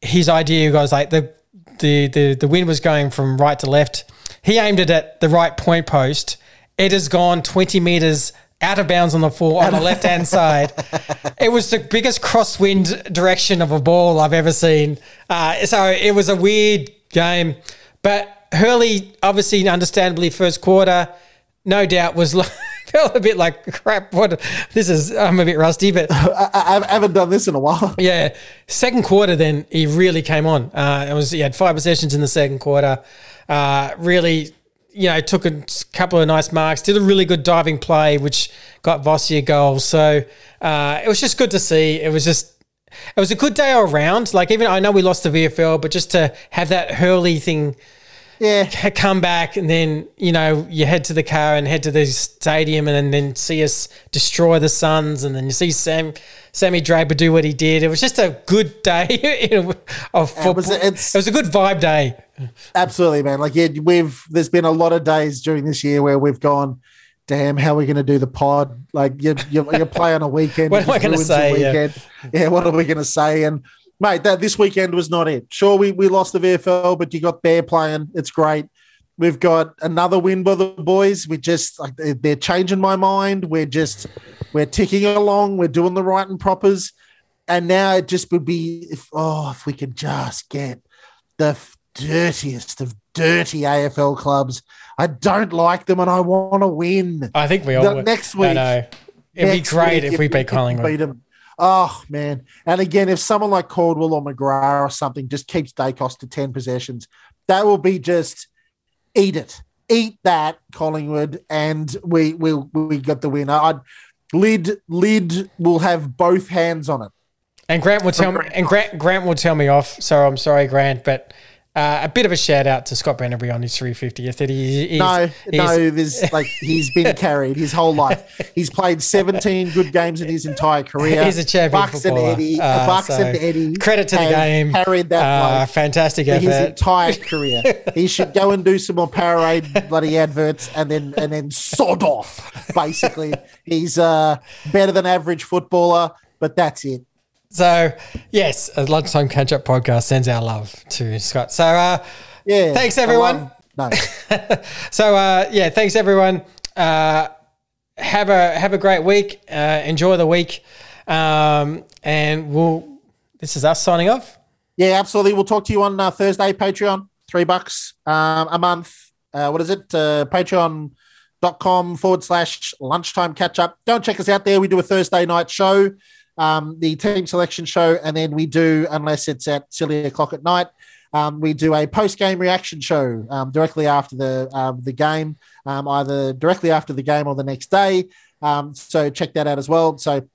his idea was like the, the the the wind was going from right to left. He aimed it at the right point post. It has gone 20 meters out of bounds on the floor on the left hand side. It was the biggest crosswind direction of a ball I've ever seen. Uh, so it was a weird game, but Hurley obviously, understandably, first quarter, no doubt was. like- Felt a bit like crap. What this is? I'm a bit rusty, but I, I haven't done this in a while. yeah, second quarter, then he really came on. Uh, it was he had five possessions in the second quarter. Uh, really, you know, took a couple of nice marks. Did a really good diving play, which got Vossi a goal. So uh, it was just good to see. It was just. It was a good day all around. Like even I know we lost the VFL, but just to have that Hurley thing Yeah. come back and then you know you head to the car and head to the stadium and then, then see us destroy the Suns and then you see Sam Sammy Draper do what he did. It was just a good day of football. was- it's- it was a good vibe day. Absolutely, man. Like, yeah, we've there's been a lot of days during this year where we've gone, damn, how are we going to do the pod? Like, you you, you play on a weekend. What am I gonna say? Yeah. weekend. Yeah. what are we going to say? And mate, that this weekend was not it. Sure, we we lost the VFL, but you got Bear playing. It's great. We've got another win by the boys. We just like they- they're changing my mind. We're just we're ticking along. We're doing the right and propers. And now it just would be if oh if we could just get the f- dirtiest of dirty AFL clubs. I don't like them and I want to win. I think we all The- next I week. know. It'd be great week, if we beat Collingwood. beat 'em. Oh man! And again, if someone like Caldwell or McGrath or something just keeps Daicos to ten possessions, that will be just eat it, eat that Collingwood, and we we we got the win. I lid lid will have both hands on it. And Grant will tell me, and Grant Grant will tell me off. So I'm sorry, Grant, but uh, a bit of a shout out to Scott Pendlebury on his 350th. That he, he's, no, he's- no, there's like he's been carried his whole life. He's played 17 good games in his entire career. He's a champion Bucks and footballer. Eddie, Uh, Bucks so and Eddie. credit to the game. Carried that Uh, fantastic for his entire career. he should go and do some more Powerade bloody adverts and then and then sod off. Basically, he's a better than average footballer, but that's it. So yes, a lunchtime catch up podcast sends our love to Scott. So uh, Yeah. thanks everyone. no. So uh, yeah, thanks everyone. Uh, have a have a great week. Uh, enjoy the week, um, and we'll. This is us signing off. Yeah, absolutely. We'll talk to you on uh, Thursday, Patreon. Three bucks um, a month. Uh, what is it? Uh, Patreon.com forward slash lunchtime catch up. Don't check us out there. We do a Thursday night show, um, the team selection show, and then we do, unless it's at silly o'clock at night, um, we do a post game reaction show um, directly after the um, the game, um, either directly after the game or the next day. Um, so check that out as well. So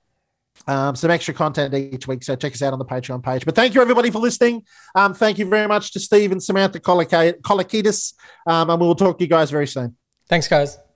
um, some extra content each week. So check us out on the Patreon page. But thank you everybody for listening. Um, thank you very much to Steve and Samantha Kolakidis. Um, and we will talk to you guys very soon. Thanks, guys.